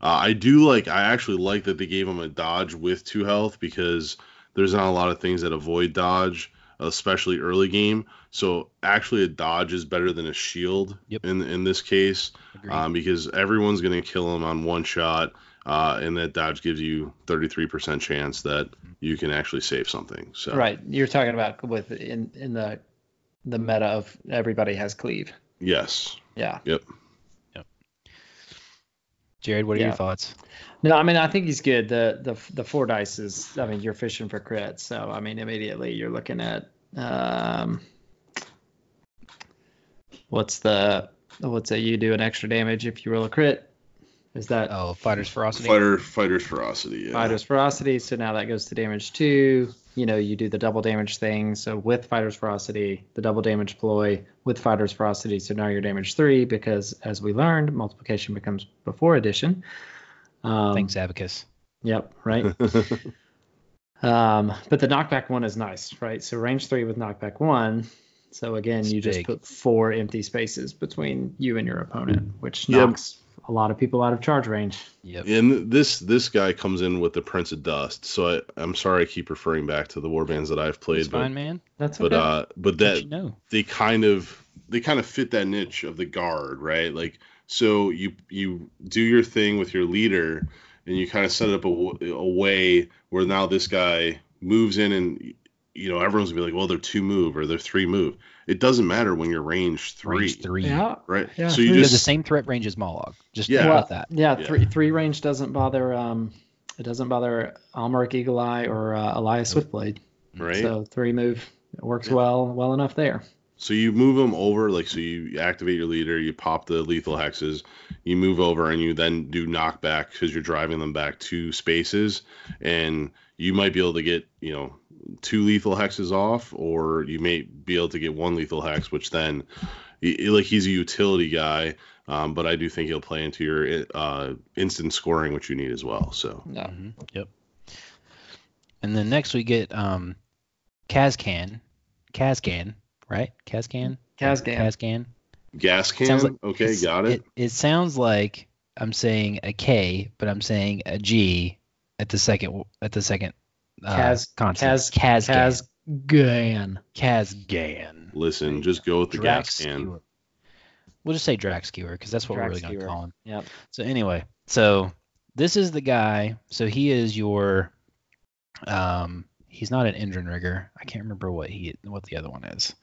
Uh, I do like. I actually like that they gave him a dodge with two health because there's not a lot of things that avoid dodge, especially early game. So actually, a dodge is better than a shield Yep. in in this case um, because everyone's going to kill him on one shot. uh, and that dodge gives you 33% chance that you can actually save something. So Right. You're talking about with in in the the meta of everybody has cleave. Yes, Yeah. Yep. Yep. Jared, what are Yeah. your thoughts? No, I mean I think he's good. The the the four dice is I mean you're fishing for crits, so I mean immediately you're looking at um what's the what's that you do an extra damage if you roll a crit? Is that Oh, fighter's ferocity. fighter fighter's ferocity. Yeah. fighter's ferocity? So now that goes to damage two. You know, you do the double damage thing. So with fighter's ferocity, the double damage ploy with fighter's ferocity. So now you're damage three because as we learned, multiplication becomes before addition. Um, Thanks, Abacus. Yep. Right. Um, but the knockback one is nice, right? So range three with knockback one. So again, It's you just put four empty spaces between you and your opponent, which Yep. knocks a lot of people out of charge range. Yep. And this this guy comes in with the Prince of Dust. So I, I'm sorry I keep referring back to the warbands that I've played, It's but fine, man. That's but okay. uh but That, that you know. they kind of they kind of fit that niche of the guard, right? Like so you you do your thing with your leader and you kind of set it up a way where now this guy moves in and you know everyone's gonna be like, well, they're two move or they're three move. It doesn't matter when you're range three, Range three. yeah. right? Yeah, so you three. You have just the same threat range as Mollog. Just Yeah. Well, about that. yeah, Yeah. three three range doesn't bother um it doesn't bother Almeric Eagle Eye or uh, Elias Swiftblade. right. So three move it works Yeah. well well enough there. So you move them over, like so you activate your leader, you pop the lethal hexes, you move over, and you then do knockback because you're driving them back two spaces, and you might be able to get you know two lethal hexes off, or you may be able to get one lethal hex, which then y- y- like he's a utility guy, um, but I do think he'll play into your uh, instant scoring, which you need as well. So Yeah. Mhm, Yep. And then next we get um, Kazkan. Kazkan, right? Kazkan? Kazgan. Kazkan. gas can, like- okay, got it. it. It sounds like I'm saying a K, but I'm saying a G at the second at the second uh, Kaz- consonant. Kaz- Gan. Kazgan. Kazgan. Listen, just go with the gas Drax can. We'll just say Drakkskewer because that's what we're really going to call him. Yep. So anyway, so this is the guy. So he is your, um, he's not an engine rigger. I can't remember what he what the other one is.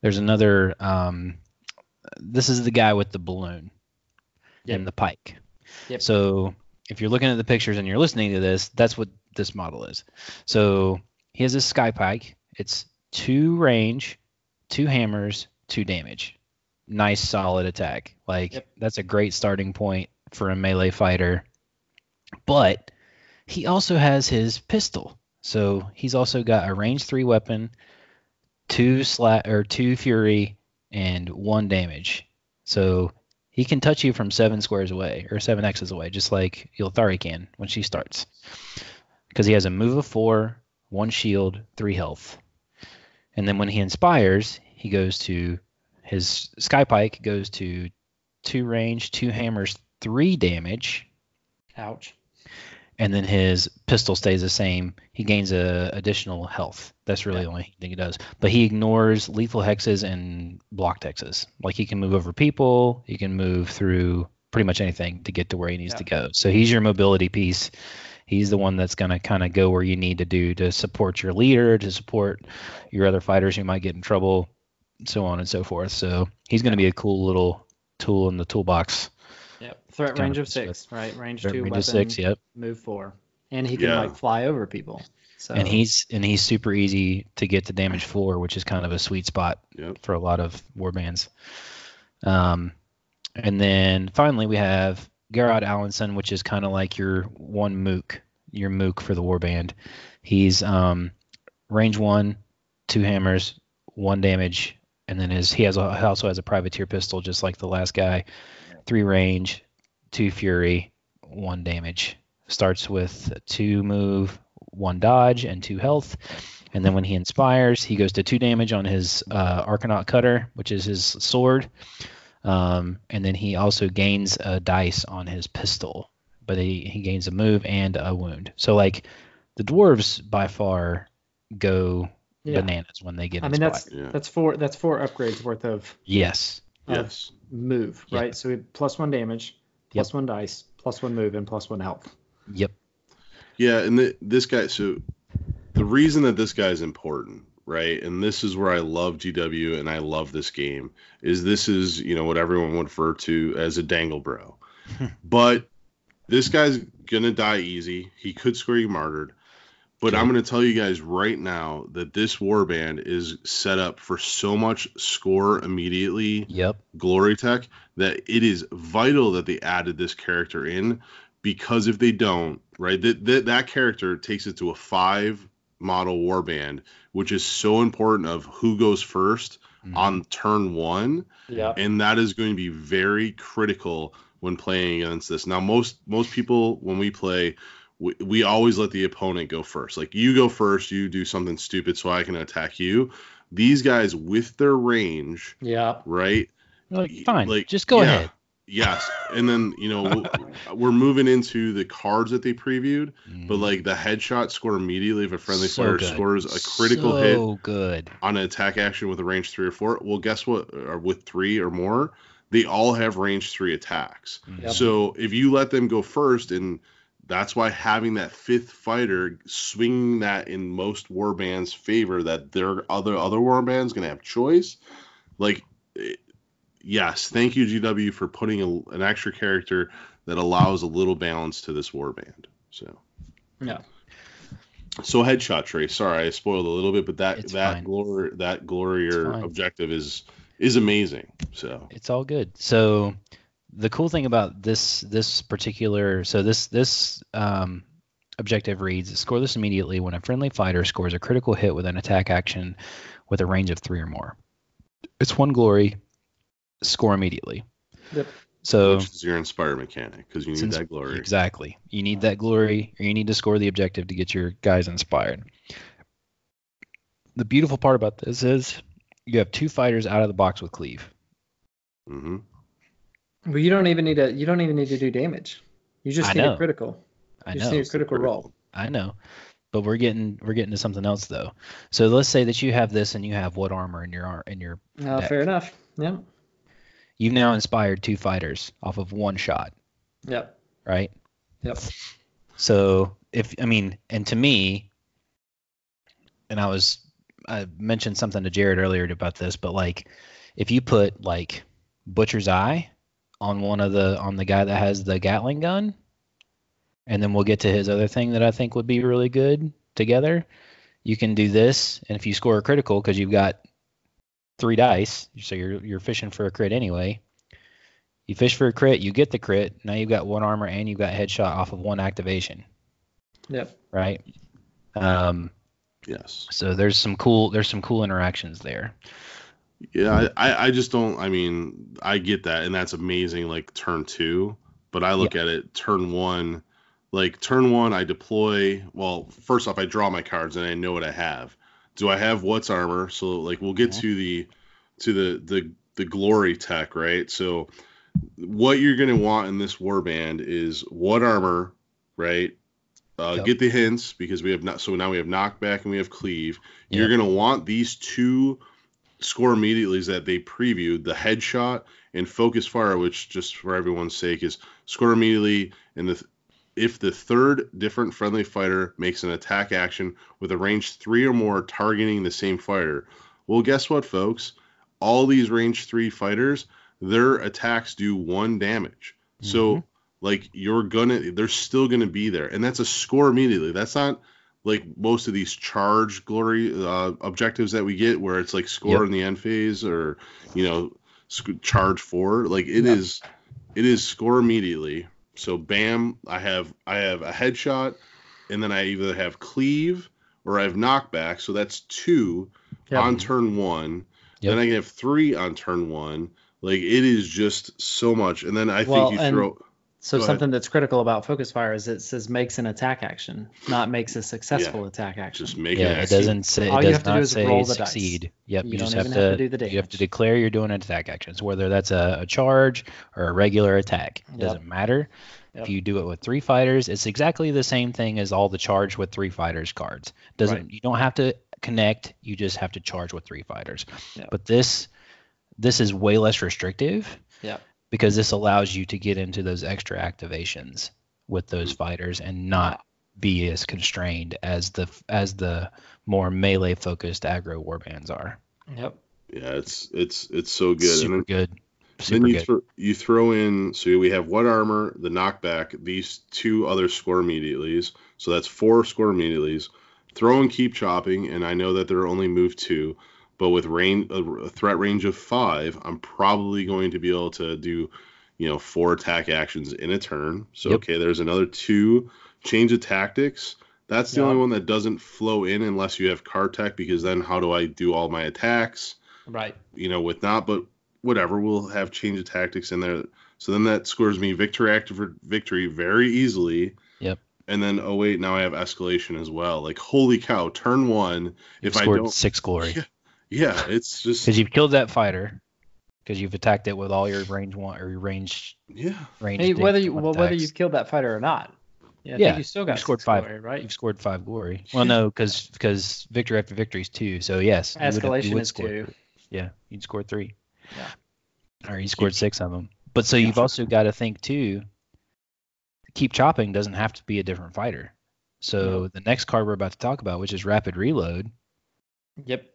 There's another. Um, this is the guy with the balloon Yep. and the pike. Yep. So if you're looking at the pictures and you're listening to this, that's what this model is. So he has a sky pike. It's two range, two hammers, two damage. Nice solid attack. Like Yep. that's a great starting point for a melee fighter. But he also has his pistol. So he's also got a range three weapon, two slat or two fury, and one damage. So he can touch you from seven squares away or seven X's away, just like Ylthari can when she starts. Because he has a move of four, one shield, three health. And then when he inspires, he goes to his sky pike goes to two range, two hammers, three damage, Ouch. and then his pistol stays the same. He gains a additional health. That's really Yeah. the only thing he does. But he ignores lethal hexes and blocked hexes. Like he can move over people, he can move through pretty much anything to get to where he needs Yeah. to go. So he's your mobility piece. He's the one that's going to kind of go where you need to do to support your leader, to support your other fighters who might get in trouble, so on and so forth. So he's going to be a cool little tool in the toolbox. Yep. Threat Kinda range of fits with- six, right? Range Range two, of weapon, six, yep. move four, and he can Yeah. like fly over people. So and he's and he's super easy to get to damage four, which is kind of a sweet spot Yep. for a lot of warbands. Um, and then finally we have Garrodd Alensen, which is kind of like your one mook, your mook for the warband. He's um, range one, two hammers, one damage, and then his he has a, also has a privateer pistol, just like the last guy. Three range, two fury, one damage. Starts with two move, one dodge, and two health. And then when he inspires, he goes to two damage on his uh, Arcanaut Cutter, which is his sword. Um, and then he also gains a dice on his pistol, but he, he gains a move and a wound. So like the dwarves by far go yeah. bananas when they get I mean that's Yeah. that's four that's four upgrades worth of yes. of Yes. move, Yeah. right? So we plus one damage, plus one dice, plus one move and plus one health. Yep. Yeah, and the, this guy. So the reason that this guy is important, right? And this is where I love GW and I love this game is this is you know what everyone would refer to as a dangle bro, but this guy's gonna die easy. He could score you martyred. But I'm going to tell you guys right now that this warband is set up for so much score immediately Yep. glory tech that it is vital that they added this character in because if they don't, right, that that, that character takes it to a five model warband, which is so important of who goes 1st Mhm. on turn one, Yeah. and that is going to be very critical when playing against this. Now, most most people when we play. We, we always let the opponent go first. Like you go first, you do something stupid so I can attack you. These guys with their range, Yeah. right? Like, fine. like, just go yeah, ahead. Yes, and then you know we'll- we're moving into the cards that they previewed, but Mhm. like the headshot score immediately if a friendly So player good. scores a critical hit So good. on an attack action with a range three or four. Well, guess what? Or with three or more, they all have range three attacks. Yep. So if you let them go first, and that's why having that fifth fighter swinging that in most warbands' favor, that their other other warbands gonna have choice. Like, yes, thank you GW for putting a, an extra character that allows a little balance to this warband. So. Yeah. So headshot trace. Sorry, I spoiled a little bit, but that It's that fine. glory that glory or objective is is amazing. So It's all good. So the cool thing about this this particular so this this um, objective reads score this immediately when a friendly fighter scores a critical hit with an attack action with a range of three or more. It's one glory. Score immediately. Yep. So which is your inspire mechanic because you need Since- that glory. Exactly. You need that glory, or you need to score the objective to get your guys inspired. The beautiful part about this is you have two fighters out of the box with cleave. hmm But you don't even need to. You don't even need to do damage. You just I need know. a critical. I you know. just need a critical roll. I know. But we're getting we're getting to something else though. So let's say that you have this and you have what armor in your ar- in your Uh, Deck. fair enough. Yeah. You've now inspired two fighters off of one shot, Yep. right? Yep. So if I mean, and to me, and I was I mentioned something to Jared earlier about this, but like if you put like Butcher's Eye on one of the on the guy that has the Gatling gun, and then we'll get to his other thing that I think would be really good together. You can do this, and if you score a critical because you've got three dice, so you're you're fishing for a crit anyway. You fish for a crit, you get the crit. Now you've got one armor and you've got headshot off of one activation, Yep. right? Um, Yes. so there's some cool there's some cool interactions there. Yeah. I, I I just don't. I mean, I get that, and that's amazing. Like turn two, but I look at it turn one. Like turn one, I deploy. Well, first off, I draw my cards and I know what I have. Do I have what's armor? So like we'll get Mhm. to the to the the the glory tech, right? So what you're gonna want in this warband is what armor, right? Uh, Yep. Get the hints because we have not. So now we have knockback and we have cleave. You're gonna want these two score immediately is that they previewed the headshot and focus fire, which just for everyone's sake is score immediately and the if the third different friendly fighter makes an attack action with a range three or more targeting the same fighter. Well, guess what, folks? All these range three fighters, their attacks do one damage. So Mhm. like you're gonna they're still gonna be there. And that's a score immediately. That's not like most of these charge glory uh, objectives that we get where it's like score Yep. in the end phase or you know sc- charge forward like it Yeah. is it is score immediately so bam i have i have a headshot and then i either have cleave or i have knockback so that's two Yep. on turn one Yep. then i can have three on turn one like it is just so much and then i Well, think you throw So Go ahead. something that's critical about focus fire is it says makes an attack action, not makes a successful attack action. just make yeah, an it doesn't say All it you does have to do is say roll the dice. succeed. Yep, You you, don't just even have to, have to do the you have to declare you're doing an attack action. So whether that's a, a charge or a regular attack, it Yep. doesn't matter. Yep. If you do it with three fighters, it's exactly the same thing as all the charge with three fighters cards. Doesn't Right. you don't have to connect, you just have to charge with three fighters. Yep. But this this is way less restrictive. Yep. Because this allows you to get into those extra activations with those mm-hmm. fighters and not be as constrained as the as the more melee focused aggro warbands are. Yep. Yeah, it's it's it's so good. Super and then, good. then you good. throw you throw in so we have what armor, the knockback, these two other score immediately's. So that's four score immediatelys. Throw and keep chopping, and I know that they're only move two, but with range a threat range of five, I'm probably going to be able to do, you know, four attack actions in a turn. So Yep. okay, there's another two change of tactics. That's the Yeah. only one that doesn't flow in unless you have card tech, because then how do I do all my attacks? Right. you know, with not, but whatever, we'll have change of tactics in there. So then that scores me victory active for victory very easily. Yep. And then oh wait, now I have escalation as well. Like holy cow, turn one. You've if I scored don't- six glory Yeah. Yeah, it's just because you've killed that fighter because you've attacked it with all your range one or your range yeah. range. Hey, whether you one well, whether you've killed that fighter or not. Yeah, Yeah, you still got scored five. glory, right? You've scored five glory. Well, no, because because victory after victory is two. So yes, you would- you Escalation would is score two. three. Yeah, you'd score three. Yeah. Or you scored six of them. But so you've also got to think too. Keep chopping doesn't have to be a different fighter. So the next card we're about to talk about, which is rapid reload, Yep.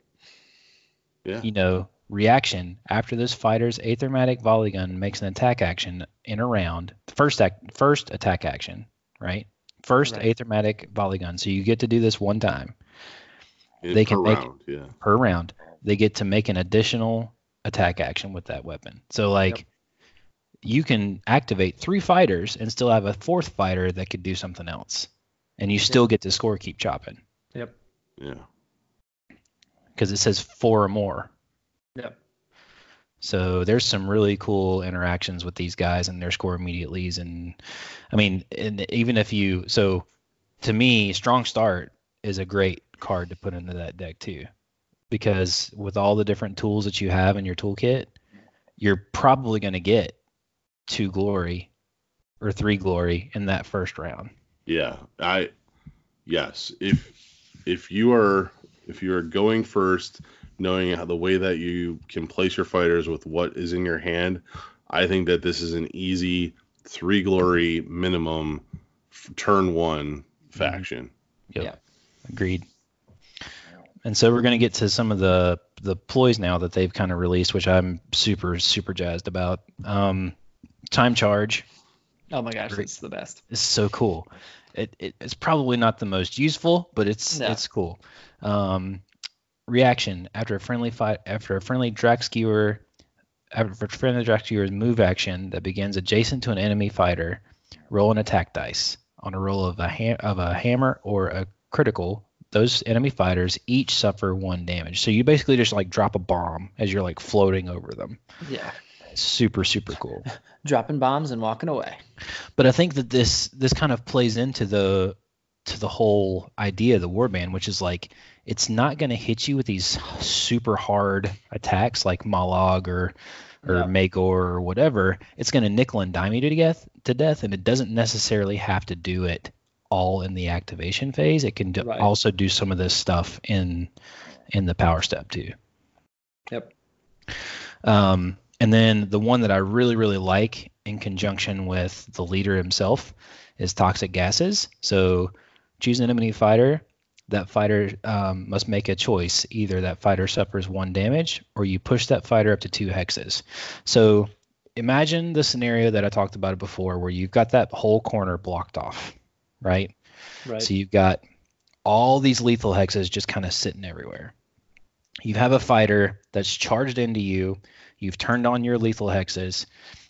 Yeah. you know, reaction after this fighter's aethermatic volley gun makes an attack action in a round. First act, first attack action, right? First Right. aethermatic volley gun. So you get to do this one time Yeah, They per can make- round, yeah. per round. They get to make an additional attack action with that weapon. So like you can activate three fighters and still have a fourth fighter that could do something else. And you still get to score keep chopping Yep. Yeah. Because it says four or more. Yep. So there's some really cool interactions with these guys and their score immediatelys and I mean and even if you so to me strong start is a great card to put into that deck too because with all the different tools that you have in your toolkit you're probably going to get two glory or three glory in that first round. Yeah. I yes. If if you are if you are going first, knowing how the way that you can place your fighters with what is in your hand, I think that this is an easy three glory minimum f- turn one faction. Yep. Yeah. Agreed. And so we're going to get to some of the the ploys now that they've kind of released, which I'm super super jazzed about. Um, time charge Oh my gosh, Great. it's the best. It's so cool. It, it it's probably not the most useful, but it's No. it's cool. Um, reaction after a friendly fight after a friendly Drakkskewer after a friendly Drakkskewer's move action that begins adjacent to an enemy fighter, roll an attack dice on a roll of a of a hammer or a critical. Those enemy fighters each suffer one damage. So you basically just like drop a bomb as you're like floating over them. Yeah. Super super cool. Dropping bombs and walking away. But I think that this this kind of plays into the to the whole idea of the warband, which is like it's not going to hit you with these super hard attacks like Mollog or or Yeah. Magore or whatever. It's going to nickel and dime you to death to death, and it doesn't necessarily have to do it all in the activation phase. It can do, Right. also do some of this stuff in in the power step too. Yep. Um, and then the one that I really, really like in conjunction with the leader himself is toxic gases. So choose an enemy fighter. That fighter um, must make a choice. Either that fighter suffers one damage or you push that fighter up to two hexes. So imagine the scenario that I talked about before where you've got that whole corner blocked off, right? Right. So you've got all these lethal hexes just kind of sitting everywhere. You have a fighter that's charged into you. You've turned on your lethal hexes,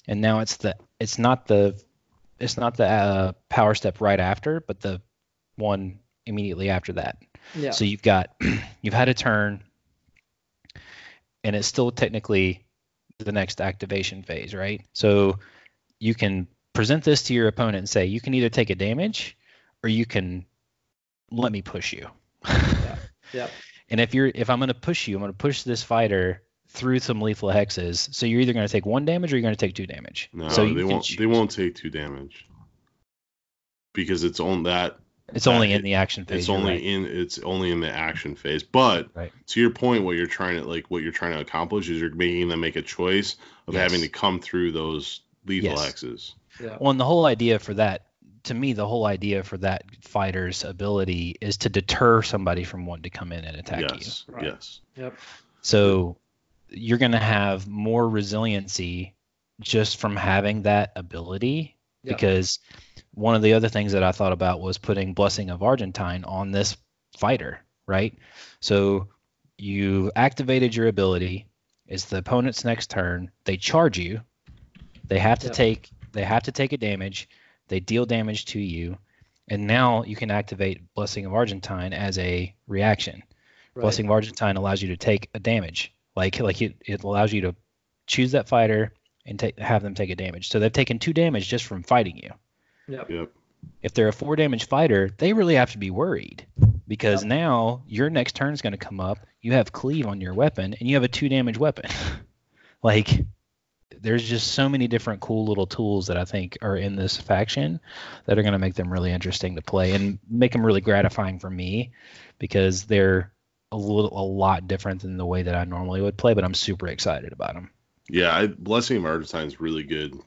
and now it's the it's not the it's not the uh, power step right after, but the one immediately after that. yeah. So you've got you've had a turn, and it's still technically the next activation phase, right? So you can present this to your opponent and say you can either take a damage or you can let me push you. Yep. And if you're if I'm going to push you, I'm going to push this fighter through some lethal hexes. So you're either going to take one damage or you're going to take two damage. No, so they won't. choose. They won't take two damage because it's on that It's only in the action phase. it's only right. in it's only in the action phase. But Right. to your point, what you're trying to like what you're trying to accomplish is you're making them make a choice of Yes. having to come through those lethal Yes. X's. Yeah. Well, and the whole idea for that, to me, the whole idea for that fighter's ability is to deter somebody from wanting to come in and attack you. yes. Right. Yes. Yep. So you're going to have more resiliency just from having that ability Yeah. because one of the other things that I thought about was putting Blessing of Argentine on this fighter, right? So you activated your ability. It's the opponent's next turn. They charge you. They have to Yep. take they have to take a damage. They deal damage to you. And now you can activate Blessing of Argentine as a reaction. Right. Blessing of Argentine allows you to take a damage. Like like it, it allows you to choose that fighter and take have them take a damage. So they've taken two damage just from fighting you. Yep. Yep. If they're a four damage fighter, they really have to be worried because Yep. now your next turn is going to come up. You have cleave on your weapon and you have a two damage weapon. like there's just so many different cool little tools that I think are in this faction that are going to make them really interesting to play and make them really gratifying for me because they're a little a lot different than the way that I normally would play, but I'm super excited about them. Yeah, I, Blessing of Argentine is really good.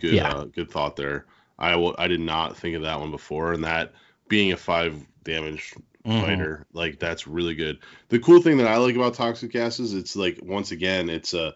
Good, Yeah. uh, good thought there. I w- I did not think of that one before, and that being a five damage Mm-hmm. fighter, like that's really good. The cool thing that I like about Toxic Gas is it's like once again, it's a,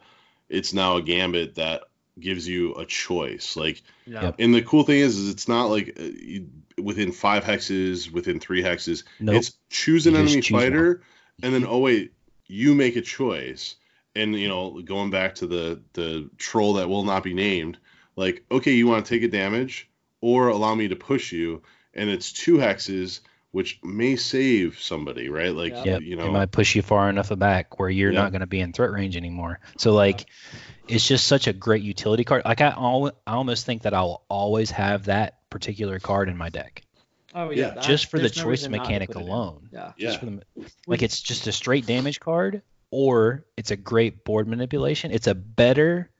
it's now a gambit that gives you a choice. Like, Yeah. Yep. and the cool thing is, is it's not like uh, you, within five hexes, within three hexes. Nope. It's choose an You enemy choose one. fighter, and then oh wait, you make a choice. And you know, going back to the the troll that will not be named, like okay, you want to take a damage or allow me to push you, and it's two hexes, which may save somebody, right? Like Yeah. Yep. you it might push you far enough back where you're Yeah. not going to be in threat range anymore. So like, it's just such a great utility card. Like I, al- I almost think that I'll always have that particular card in my deck, Oh Yeah, yeah. just for the no choice reason not to mechanic put it in. alone. Yeah. yeah, for the, like it's just a straight damage card, or it's a great board manipulation. It's a better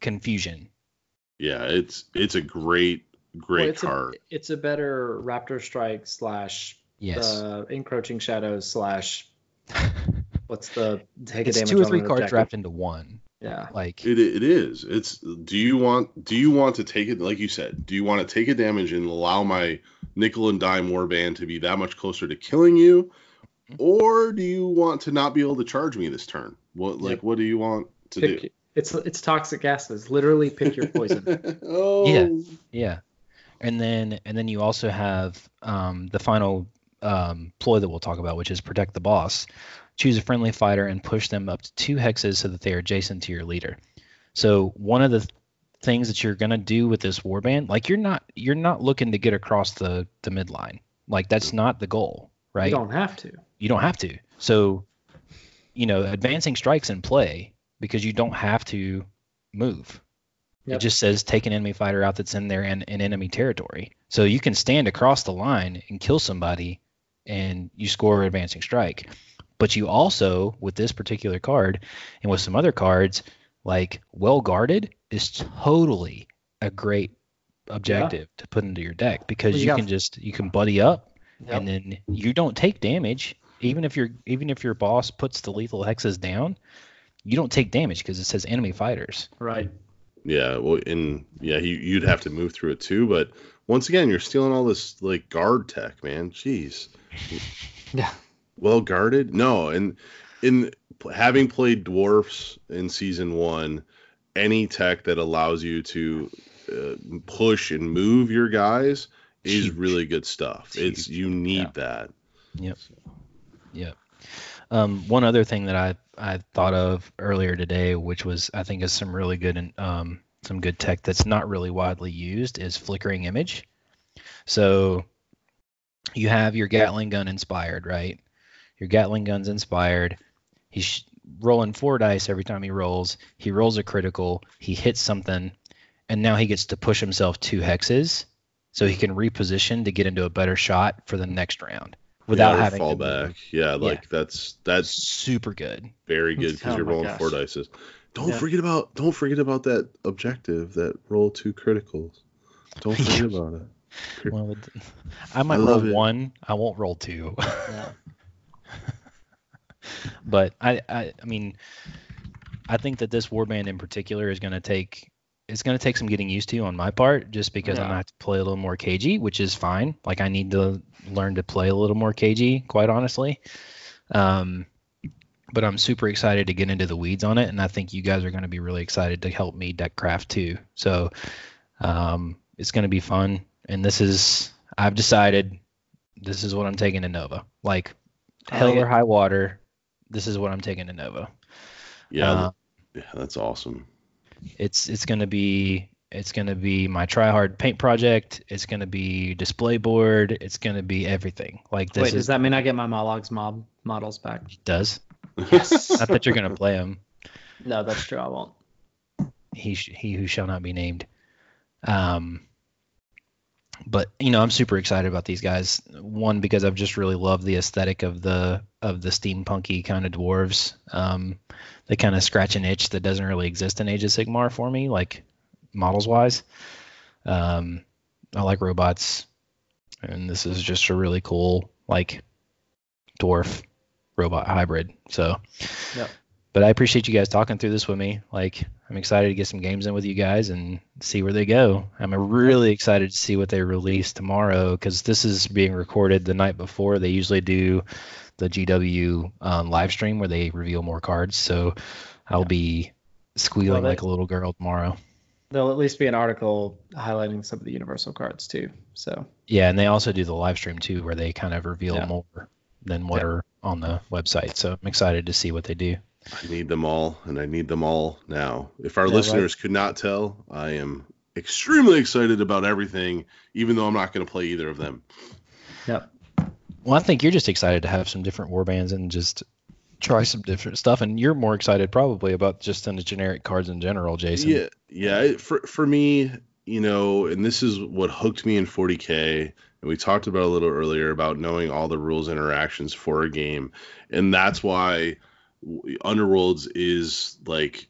confusion. yeah, it's it's a great Well, great it's card. A, it's a better Raptor Strike slash Yes. the encroaching shadows slash what's the take a it's damage two or three an cards objective. wrapped into one. Yeah. Like It, it is. It's. Do you want? Do you want to take it? Like you said. Do you want to take a damage and allow my nickel and dime warband to be that much closer to killing you. Or do you want to not be able to charge me this turn? What like Yep. what do you want to do? Pick, it's it's toxic gases. Literally pick your poison. oh. Yeah. Yeah, and then and then you also have um, the final um, ploy that we'll talk about, which is protect the boss. Choose a friendly fighter and push them up to two hexes so that they are adjacent to your leader. So one of the th- things that you're gonna do with this warband, like you're not you're not looking to get across the the midline. Like that's not the goal, right? You don't have to. You don't have to. So, you know, advancing strikes in play because you don't have to move. It just says take an enemy fighter out that's in there and in enemy territory. So you can stand across the line and kill somebody and you score an advancing strike. But you also, with this particular card and with some other cards, like well guarded is totally a great objective to put into your deck because Well, you you, got- can just you can buddy up Yep. and then you don't take damage even if your even if your boss puts the lethal hexes down you don't take damage because it says enemy fighters Right. Yeah. Well, and yeah, you, you'd have to move through it too. But once again, you're stealing all this like guard tech, man. Jeez. Yeah. well guarded no and in having played dwarfs in season one any tech that allows you to uh, push and move your guys is Huge. really good stuff It's it's, you need Yeah. that Yep. Yep. Um, one other thing that I I thought of earlier today, which was I think is some really good and um, some good tech that's not really widely used, is flickering image. So you have your Gatling gun inspired, right? Your Gatling gun's inspired. He's rolling four dice every time he rolls. He rolls a critical. He hits something, and now he gets to push himself two hexes, so he can reposition to get into a better shot for the next round without yeah, having fall to back yeah like that's that's Super good. very good because Oh you're rolling gosh. four dices don't Yeah. forget about don't forget about that objective that roll two criticals don't forget about it One of the- I might I roll love it. one. I won't roll two. Yeah. but I, I, I mean, I think that this warband in particular is going to take it's going to take some getting used to on my part, just because I'm going to have to play a little more cagey, which is fine. Like I need to learn to play a little more cagey, quite honestly. Um, but I'm super excited to get into the weeds on it, and I think you guys are going to be really excited to help me deck craft too. So um, it's going to be fun, and this is I've decided this is what I'm taking to Nova. Like hell or high water, this is what I'm taking to Nova. Yeah, Uh, yeah, that's awesome. It's it's gonna be it's gonna be my try hard paint project. It's gonna be display board. It's gonna be everything. Like this Wait, is does that mean I get my Mollog's mob models back? It does. Yes. Not that you're gonna play them. no, that's true. I won't. He sh- he who shall not be named. Um. But you know, I'm super excited about these guys. One because I've just really loved the aesthetic of the of the steampunky kind of dwarves. Um, they kind of scratch an itch that doesn't really exist in Age of Sigmar for me, like models wise. Um, I like robots, and this is just a really cool like dwarf robot hybrid. So, but I appreciate you guys talking through this with me. Like, I'm excited to get some games in with you guys and see where they go. I'm really excited to see what they release tomorrow because this is being recorded the night before. They usually do the GW um, live stream where they reveal more cards. So I'll be squealing Well, like a little girl tomorrow. There'll at least be an article highlighting some of the universal cards too. So Yeah, and they also do the live stream too, where they kind of reveal Yeah. more than what Yeah. are on the website. So I'm excited to see what they do. I need them all, and I need them all now. If our Yeah, right. listeners could not tell, I am extremely excited about everything, even though I'm not going to play either of them. yep. Well, I think you're just excited to have some different warbands and just try some different stuff, and you're more excited probably about just the generic cards in general, Jason. Yeah, yeah. For for me, you know, and this is what hooked me in 40k. And we talked about a little earlier about knowing all the rules interactions for a game, and that's why Underworlds is like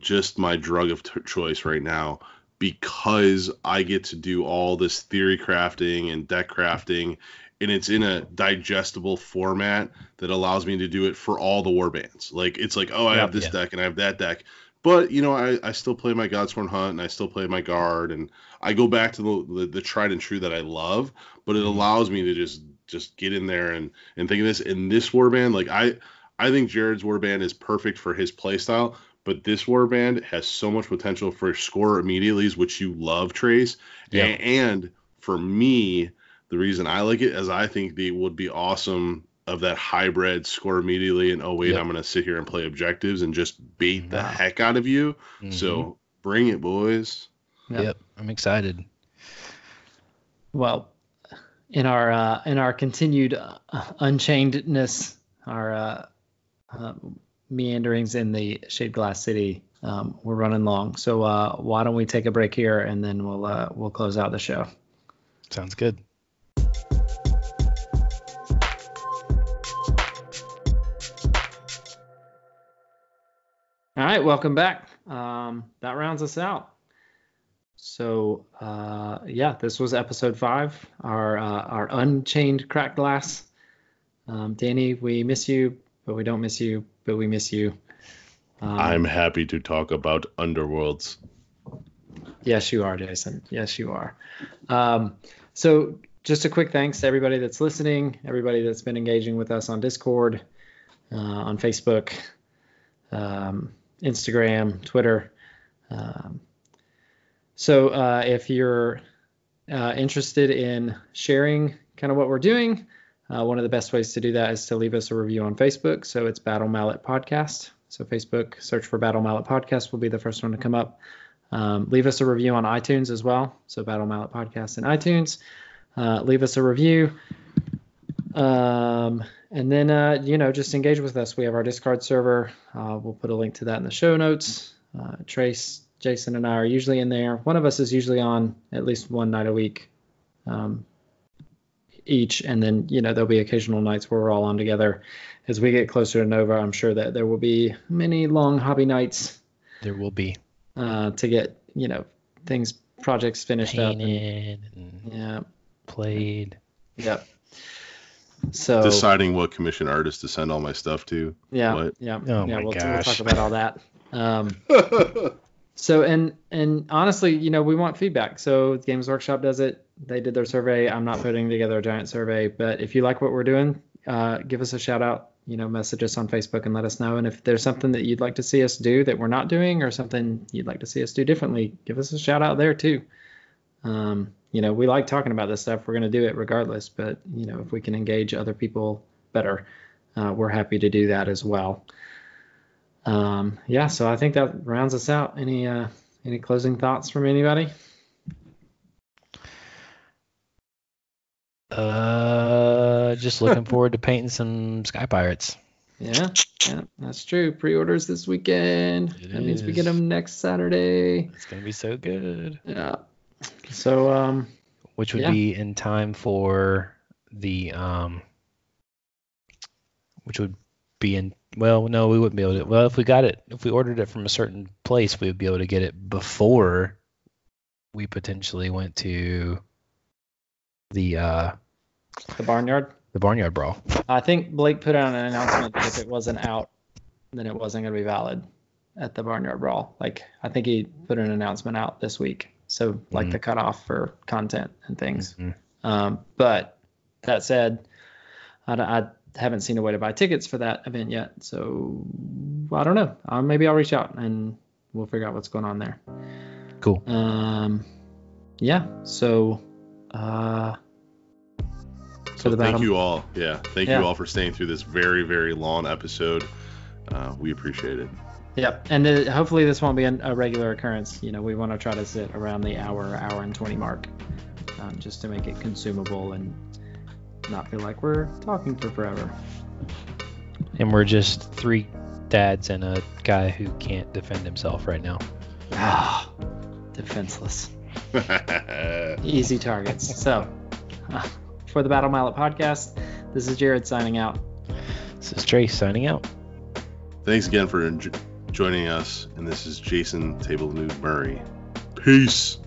just my drug of t- choice right now because I get to do all this theory crafting and deck crafting, and it's in a digestible format that allows me to do it for all the warbands. Like it's like, oh, I Yeah, have this yeah. deck and I have that deck, but you know, I, I still play my Godsworn Hunt and I still play my Guard and I go back to the, the, the tried and true that I love, but it Mhm. allows me to just just get in there and and think of this. In this warband, like I I think Jared's warband is perfect for his playstyle, but this warband has so much potential for score immediately, which you love, Trace. Yeah. A- and for me, the reason I like it is I think they would be awesome of that hybrid score immediately and oh wait, Yep. I'm gonna sit here and play objectives and just bait the Wow. heck out of you. Mhm. So bring it, boys. Yep. yep, I'm excited. Well, in our uh, in our continued uh, unchainedness, our uh, uh, meanderings in the shade glass city, um, we're running long. So uh, why don't we take a break here and then we'll uh, we'll close out the show. Sounds good. All right, welcome back. Um, that rounds us out. So uh, yeah, this was episode five, our uh, our unchained cracked glass. Um, Danny, we miss you, but we don't miss you, but we miss you. Um, I'm happy to talk about underworlds. Yes, you are, Jason. Yes, you are. Um, so, just a quick thanks to everybody that's listening, everybody that's been engaging with us on Discord, uh, on Facebook, um, Instagram, Twitter. Um, so, uh, if you're uh, interested in sharing kind of what we're doing, uh, one of the best ways to do that is to leave us a review on Facebook. So, it's Battle Mallet Podcast. So, Facebook, search for Battle Mallet Podcast will be the first one to come up. Um, leave us a review on iTunes as well. So Battle Mallet Podcast in iTunes. Uh, leave us a review. Um, and then, uh, you know, just engage with us. We have our Discord server. Uh, we'll put a link to that in the show notes. Uh, Trace, Jason, and I are usually in there. One of us is usually on at least one night a week um, each. And then, you know, there'll be occasional nights where we're all on together. As we get closer to Nova, I'm sure that there will be many long hobby nights There will be. uh, to get you know things projects finished up. and- Painted and yeah. played. Yep. So Deciding what commission artist to send all my stuff to. yeah, what? yeah, Oh yeah. my We'll, we'll talk about all that. Um, so and and honestly, you know, we want feedback. So the Games Workshop does it. They did their survey. I'm not putting together a giant survey, but if you like what we're doing, uh, give us a shout out. You know, message us on Facebook and let us know. And if there's something that you'd like to see us do that we're not doing, or something you'd like to see us do differently, give us a shout out there too. Um, you know, we like talking about this stuff. We're going to do it regardless. But you know, if we can engage other people better, uh, we're happy to do that as well. Um, yeah, so I think that rounds us out. Any uh, any closing thoughts from anybody? Uh, just looking forward to painting some Sky Pirates. Yeah, yeah, that's true. Pre-orders this weekend. It that means we get them next Saturday. It's gonna be so good. Yeah. So um, Which would Yeah. be in time for the um. Which would be in well, no, we wouldn't be able to. Well, if we got it, if we ordered it from a certain place, we would be able to get it before we potentially went to the uh the barnyard. the barnyard brawl. I think Blake put out an announcement that if it wasn't out, then it wasn't going to be valid at the barnyard brawl. Like I think he put an announcement out this week. So like Mhm. the cutoff for content and things. Mhm. Um, but that said, I, I haven't seen a way to buy tickets for that event yet. So I don't know. Uh, maybe I'll reach out and we'll figure out what's going on there. Cool. Um, yeah. So, uh, So the thank battle- you all. Yeah, thank Yeah. you all for staying through this very, very long episode. Uh, we appreciate it. Yep, and uh, hopefully this won't be an, a regular occurrence. You know, we want to try to sit around the hour, hour and twenty mark, um, just to make it consumable and not feel like we're talking for forever. And we're just three dads and a guy who can't defend himself right now. Ah, defenseless, easy targets. So, uh, for the Battle Mallet podcast, this is Jared signing out. This is Trace signing out. Thanks again for enj- joining us. And this is Jason Table Nude Murray. Peace.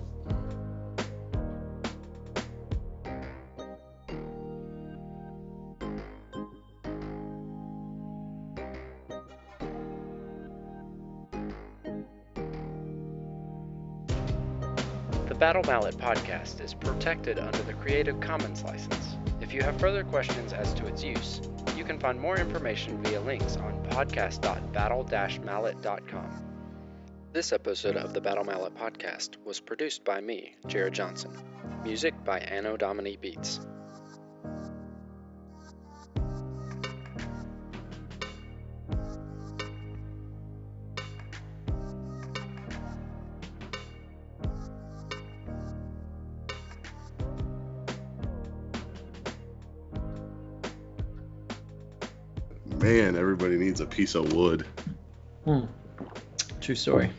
Battle Mallet podcast is protected under the Creative Commons license. If you have further questions as to its use, you can find more information via links on podcast.battle-mallet.com. This episode of the Battle Mallet podcast was produced by me, Jared Johnson. Music by Anno Domini Beats. Man, everybody needs a piece of wood. Hmm. True story.